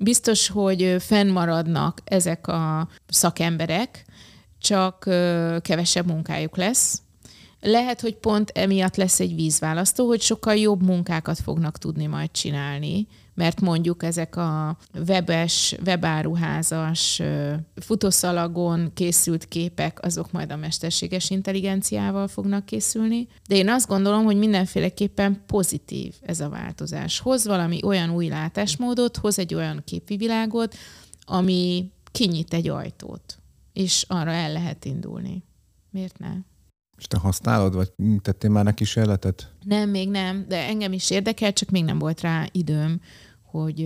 Biztos, hogy fennmaradnak ezek a szakemberek, csak kevesebb munkájuk lesz, lehet, hogy pont emiatt lesz egy vízválasztó, hogy sokkal jobb munkákat fognak tudni majd csinálni, mert mondjuk ezek a webes, webáruházas, futószalagon készült képek, azok majd a mesterséges intelligenciával fognak készülni. De én azt gondolom, hogy mindenféleképpen pozitív ez a változás. Hoz valami olyan új látásmódot, hoz egy olyan képvivilágot, ami kinyit egy ajtót, és arra el lehet indulni. Miért ne? És te használod, vagy tettél már neki kísérletet? Nem, még nem, de engem is érdekel, csak még nem volt rá időm, hogy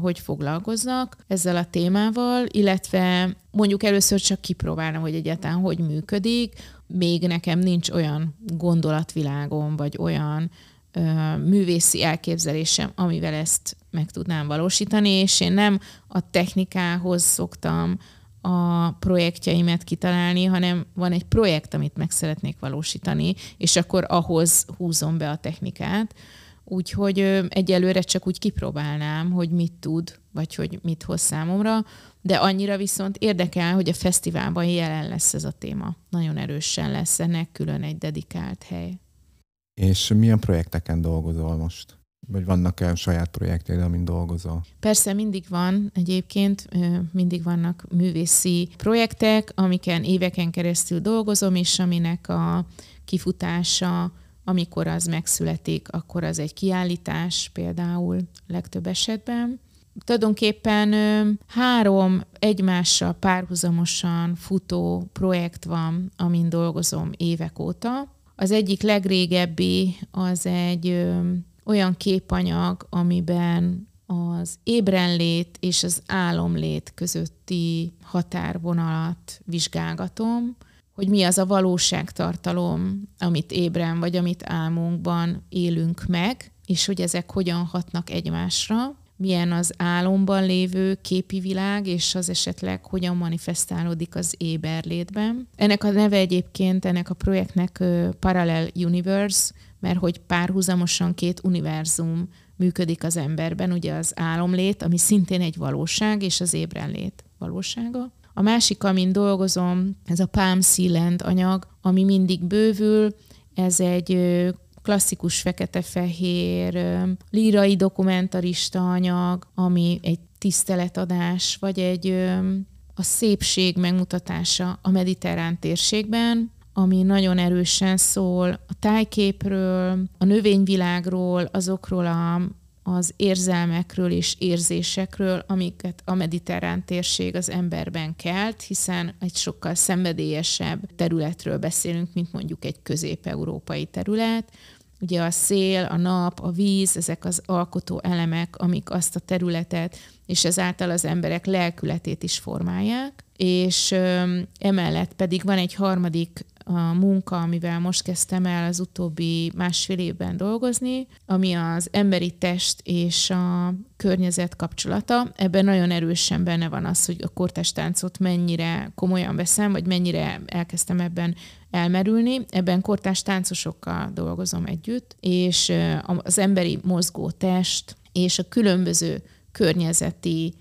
hogy foglalkoznak ezzel a témával, illetve mondjuk először csak kipróbálnom, hogy egyáltalán hogy működik. Még nekem nincs olyan gondolatvilágom, vagy olyan ö, művészi elképzelésem, amivel ezt meg tudnám valósítani, és én nem a technikához szoktam a projektjeimet kitalálni, hanem van egy projekt, amit meg szeretnék valósítani, és akkor ahhoz húzom be a technikát. Úgyhogy egyelőre csak úgy kipróbálnám, hogy mit tud, vagy hogy mit hoz számomra, de annyira viszont érdekel, hogy a fesztiválban jelen lesz ez a téma. Nagyon erősen lesz ennek külön egy dedikált hely. És milyen projekteken dolgozol most? Vagy vannak-e saját projektjeid, amin dolgozol? Persze mindig van egyébként, mindig vannak művészi projektek, amiken éveken keresztül dolgozom, és aminek a kifutása, amikor az megszületik, akkor az egy kiállítás például legtöbb esetben. Tulajdonképpen három egymással párhuzamosan futó projekt van, amin dolgozom évek óta. Az egyik legrégebbi az egy olyan képanyag, amiben az ébrenlét és az álomlét közötti határvonalat vizsgálgatom, hogy mi az a valóságtartalom, amit ébren vagy amit álmunkban élünk meg, és hogy ezek hogyan hatnak egymásra, milyen az álomban lévő képi világ, és az esetleg hogyan manifestálódik az éberlétben. Ennek a neve egyébként, ennek a projektnek Parallel Universe, mert hogy párhuzamosan két univerzum működik az emberben, ugye az álomlét, ami szintén egy valóság, és az ébrenlét valósága. A másik, amin dolgozom, ez a Palm Sealand anyag, ami mindig bővül, ez egy klasszikus fekete-fehér lírai dokumentarista anyag, ami egy tiszteletadás, vagy egy a szépség megmutatása a mediterrán térségben, ami nagyon erősen szól a tájképről, a növényvilágról, azokról a, az érzelmekről és érzésekről, amiket a mediterrán térség az emberben kelt, hiszen egy sokkal szenvedélyesebb területről beszélünk, mint mondjuk egy közép-európai terület. Ugye a szél, a nap, a víz, ezek az alkotó elemek, amik azt a területet és ezáltal az emberek lelkületét is formálják, és emellett pedig van egy harmadik a munka, amivel most kezdtem el az utóbbi másfél évben dolgozni, ami az emberi test és a környezet kapcsolata. Ebben nagyon erősen benne van az, hogy a kortástáncot mennyire komolyan veszem, vagy mennyire elkezdtem ebben elmerülni. Ebben kortás táncosokkal dolgozom együtt, és az emberi mozgó test és a különböző környezeti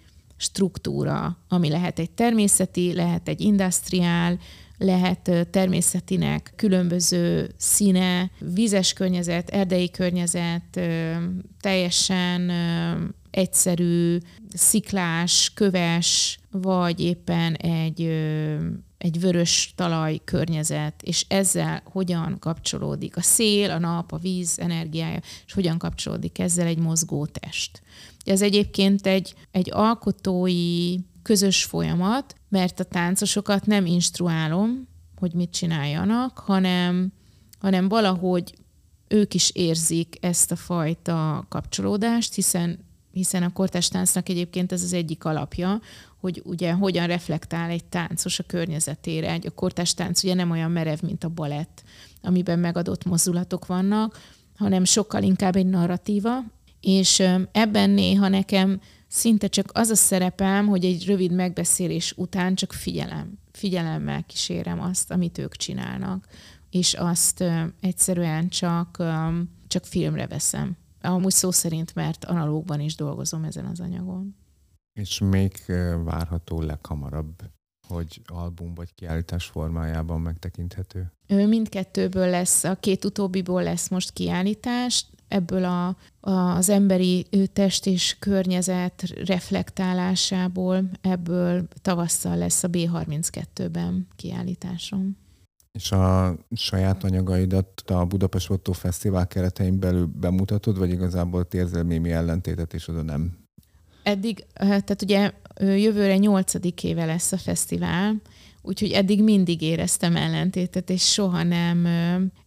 struktúra, ami lehet egy természeti, lehet egy industriál, lehet természetinek különböző színe, vízes környezet, erdei környezet, teljesen egyszerű, sziklás, köves, vagy éppen egy, egy vörös talaj környezet, és ezzel hogyan kapcsolódik a szél, a nap, a víz energiája, és hogyan kapcsolódik ezzel egy mozgó test. Ez egyébként egy, egy alkotói közös folyamat, mert a táncosokat nem instruálom, hogy mit csináljanak, hanem, hanem valahogy ők is érzik ezt a fajta kapcsolódást, hiszen hiszen a kortás táncnak egyébként ez az egyik alapja, hogy ugye hogyan reflektál egy táncos a környezetére. Egy, a kortás tánc ugye nem olyan merev, mint a balett, amiben megadott mozdulatok vannak, hanem sokkal inkább egy narratíva, és ebben néha nekem szinte csak az a szerepem, hogy egy rövid megbeszélés után csak figyelem, figyelemmel kísérem azt, amit ők csinálnak, és azt egyszerűen csak, csak filmre veszem. Amúgy szó szerint, mert analógban is dolgozom ezen az anyagon. És még várható leghamarabb, hogy album vagy kiállítás formájában megtekinthető? Mindkettőből lesz, a két utóbbiból lesz most kiállítás, ebből a, az emberi test és környezet reflektálásából, ebből tavasszal lesz a B32-ben kiállításom. És a saját anyagaidat a Budapest Fotó Fesztivál keretein belül bemutatod, vagy igazából érzel némi ellentétet, és oda nem? Eddig, tehát ugye jövőre nyolcadik éve lesz a fesztivál, úgyhogy eddig mindig éreztem ellentétet, és soha nem,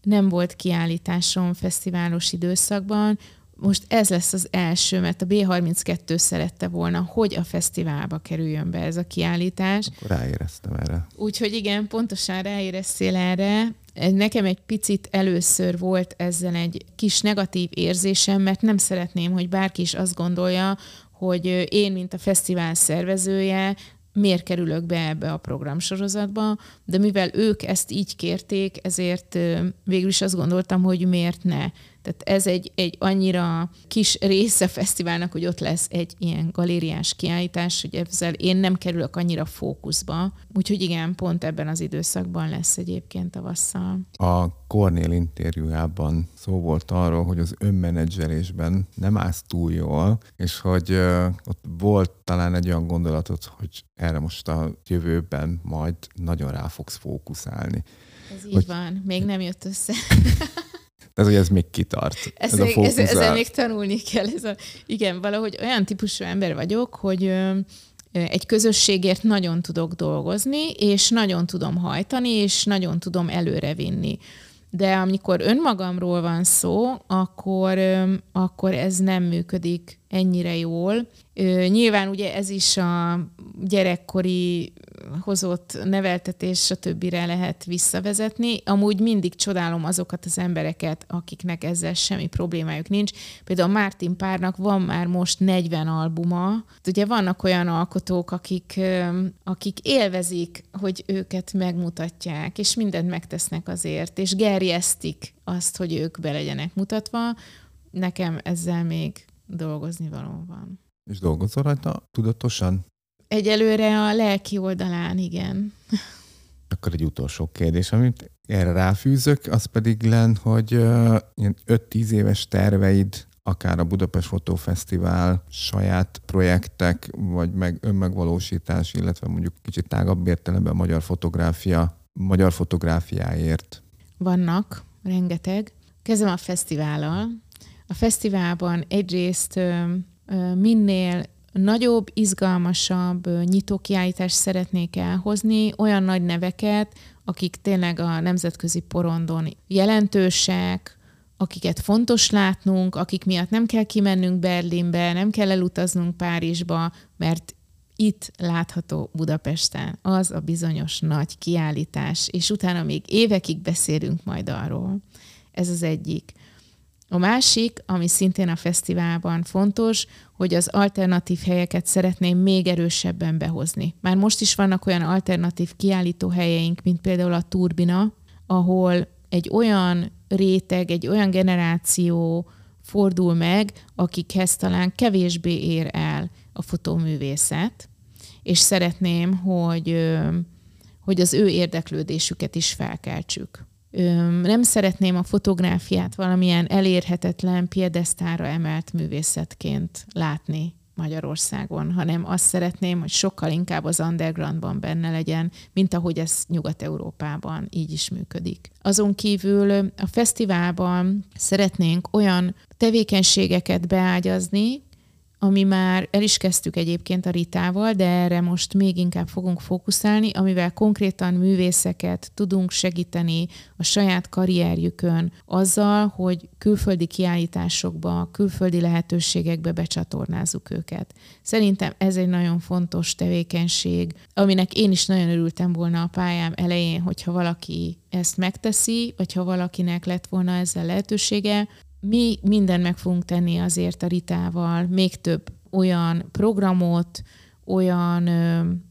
nem volt kiállításom fesztiválos időszakban, most ez lesz az első, mert a B32 szerette volna, hogy a fesztiválba kerüljön be ez a kiállítás. Akkor ráéreztem erre. Úgyhogy igen, pontosan ráéreztél erre. Nekem egy picit először volt ezzel egy kis negatív érzésem, mert nem szeretném, hogy bárki is azt gondolja, hogy én, mint a fesztivál szervezője, miért kerülök be ebbe a programsorozatba, de mivel ők ezt így kérték, ezért végül is azt gondoltam, hogy miért ne. Tehát ez egy, egy annyira kis része a fesztiválnak, hogy ott lesz egy ilyen galériás kiállítás, hogy ezzel én nem kerülök annyira fókuszba. Úgyhogy igen, pont ebben az időszakban lesz egyébként tavasszal. A Cornél interjújában szó volt arról, hogy az önmenedzselésben nem állsz túl jól, és hogy ott volt talán egy olyan gondolatot, hogy erre most a jövőben majd nagyon rá fogsz fókuszálni. Ez így hogy... van, még nem jött össze. Ez, hogy ez még kitart. Ez, ez még, a ez, ezzel még tanulni kell. Ez a, igen, valahogy olyan típusú ember vagyok, hogy egy közösségért nagyon tudok dolgozni, és nagyon tudom hajtani, és nagyon tudom előrevinni. De amikor önmagamról van szó, akkor, akkor ez nem működik ennyire jól. Nyilván ugye ez is a gyerekkori hozott neveltetés, stb. lehet visszavezetni. Amúgy mindig csodálom azokat az embereket, akiknek ezzel semmi problémájuk nincs. Például Mártin Párnak van már most 40 albuma. Ugye vannak olyan alkotók, akik, akik élvezik, hogy őket megmutatják, és mindent megtesznek azért, és gerjesztik azt, hogy ők be legyenek mutatva. Nekem ezzel még dolgozni való van. És dolgozol rajta tudatosan? Egyelőre a lelki oldalán, igen. Akkor egy utolsó kérdés, amit erre ráfűzök, az pedig len, hogy uh, 5-10 éves terveid, akár a Budapest Fotófesztivál, saját projektek, vagy meg önmegvalósítás, illetve mondjuk kicsit tágabb értelemben a magyar fotográfia, magyar fotográfiáért. Vannak, rengeteg. Kezdem a fesztivállal. A fesztiválban egyrészt minél nagyobb, izgalmasabb nyitókiállítást szeretnék elhozni, olyan nagy neveket, akik tényleg a nemzetközi porondon jelentősek, akiket fontos látnunk, akik miatt nem kell kimennünk Berlinbe, nem kell elutaznunk Párizsba, mert itt látható Budapesten az a bizonyos nagy kiállítás, és utána még évekig beszélünk majd arról. Ez az egyik. A másik, ami szintén a fesztiválban fontos, hogy az alternatív helyeket szeretném még erősebben behozni. Már most is vannak olyan alternatív kiállító helyeink, mint például a Turbina, ahol egy olyan réteg, egy olyan generáció fordul meg, akikhez talán kevésbé ér el a fotóművészet, és szeretném, hogy, hogy az ő érdeklődésüket is felkeltsük nem szeretném a fotográfiát valamilyen elérhetetlen piedesztára emelt művészetként látni. Magyarországon, hanem azt szeretném, hogy sokkal inkább az undergroundban benne legyen, mint ahogy ez Nyugat-Európában így is működik. Azon kívül a fesztiválban szeretnénk olyan tevékenységeket beágyazni, ami már el is kezdtük egyébként a Ritával, de erre most még inkább fogunk fókuszálni, amivel konkrétan művészeket tudunk segíteni a saját karrierjükön azzal, hogy külföldi kiállításokba, külföldi lehetőségekbe becsatornázzuk őket. Szerintem ez egy nagyon fontos tevékenység, aminek én is nagyon örültem volna a pályám elején, hogyha valaki ezt megteszi, vagy ha valakinek lett volna ezzel lehetősége, mi minden meg fogunk tenni azért a Ritával, még több olyan programot, olyan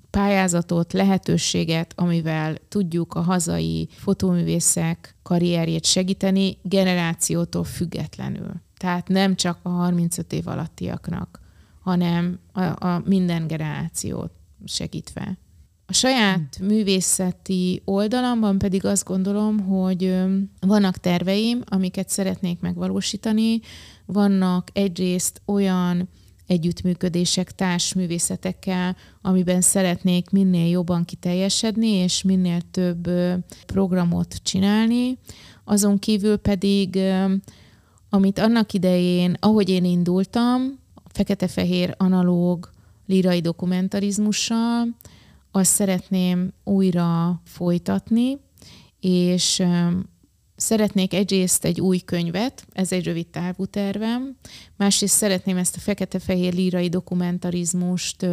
pályázatot, lehetőséget, amivel tudjuk a hazai fotóművészek karrierjét segíteni generációtól függetlenül. Tehát nem csak a 35 év alattiaknak, hanem a, a minden generációt segítve. A saját művészeti oldalamban pedig azt gondolom, hogy vannak terveim, amiket szeretnék megvalósítani. Vannak egyrészt olyan együttműködések társművészetekkel, amiben szeretnék minél jobban kiteljesedni, és minél több programot csinálni. Azon kívül pedig, amit annak idején, ahogy én indultam, fekete-fehér analóg lírai dokumentarizmussal, azt szeretném újra folytatni, és szeretnék egyrészt egy új könyvet, ez egy rövid távú tervem, másrészt szeretném ezt a fekete-fehér lírai dokumentarizmust,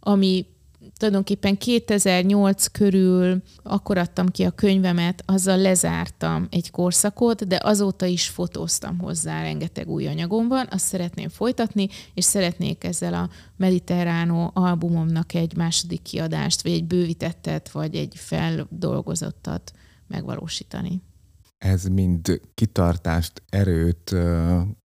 ami tulajdonképpen 2008 körül akkor adtam ki a könyvemet, azzal lezártam egy korszakot, de azóta is fotóztam hozzá, rengeteg új anyagom van, azt szeretném folytatni, és szeretnék ezzel a Mediterránó albumomnak egy második kiadást, vagy egy bővítettet, vagy egy feldolgozottat megvalósítani ez mind kitartást, erőt,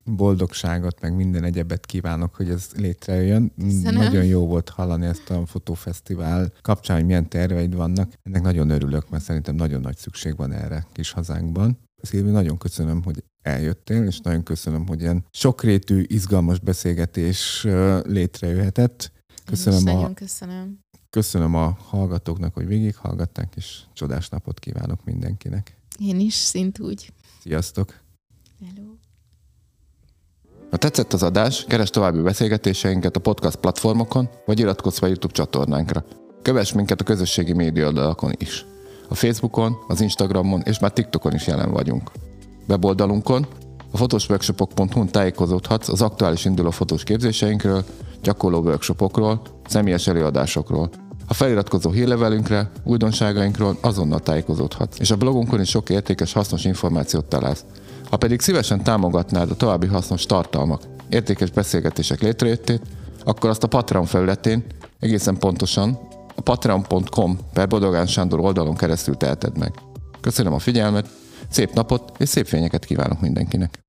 boldogságot, meg minden egyebet kívánok, hogy ez létrejön. Köszönöm. Nagyon jó volt hallani ezt a fotófesztivál kapcsán, hogy milyen terveid vannak. Ennek nagyon örülök, mert szerintem nagyon nagy szükség van erre kis hazánkban. Szilvi, nagyon köszönöm, hogy eljöttél, és nagyon köszönöm, hogy ilyen sokrétű, izgalmas beszélgetés létrejöhetett. Köszönöm a, köszönöm. Köszönöm a hallgatóknak, hogy végighallgatták, és csodás napot kívánok mindenkinek. Én is, szint úgy. Sziasztok! Hello! Ha tetszett az adás, keres további beszélgetéseinket a podcast platformokon, vagy iratkozz fel YouTube csatornánkra. Kövess minket a közösségi média oldalakon is. A Facebookon, az Instagramon és már TikTokon is jelen vagyunk. Weboldalunkon a fotosworkshopok.hu-n tájékozódhatsz az aktuális induló fotós képzéseinkről, gyakorló workshopokról, személyes előadásokról – a feliratkozó hírlevelünkre, újdonságainkról azonnal tájékozódhatsz, és a blogunkon is sok értékes, hasznos információt találsz. Ha pedig szívesen támogatnád a további hasznos tartalmak, értékes beszélgetések létrejöttét, akkor azt a Patreon felületén, egészen pontosan a patreon.com per Bodogán Sándor oldalon keresztül teheted meg. Köszönöm a figyelmet, szép napot és szép fényeket kívánok mindenkinek!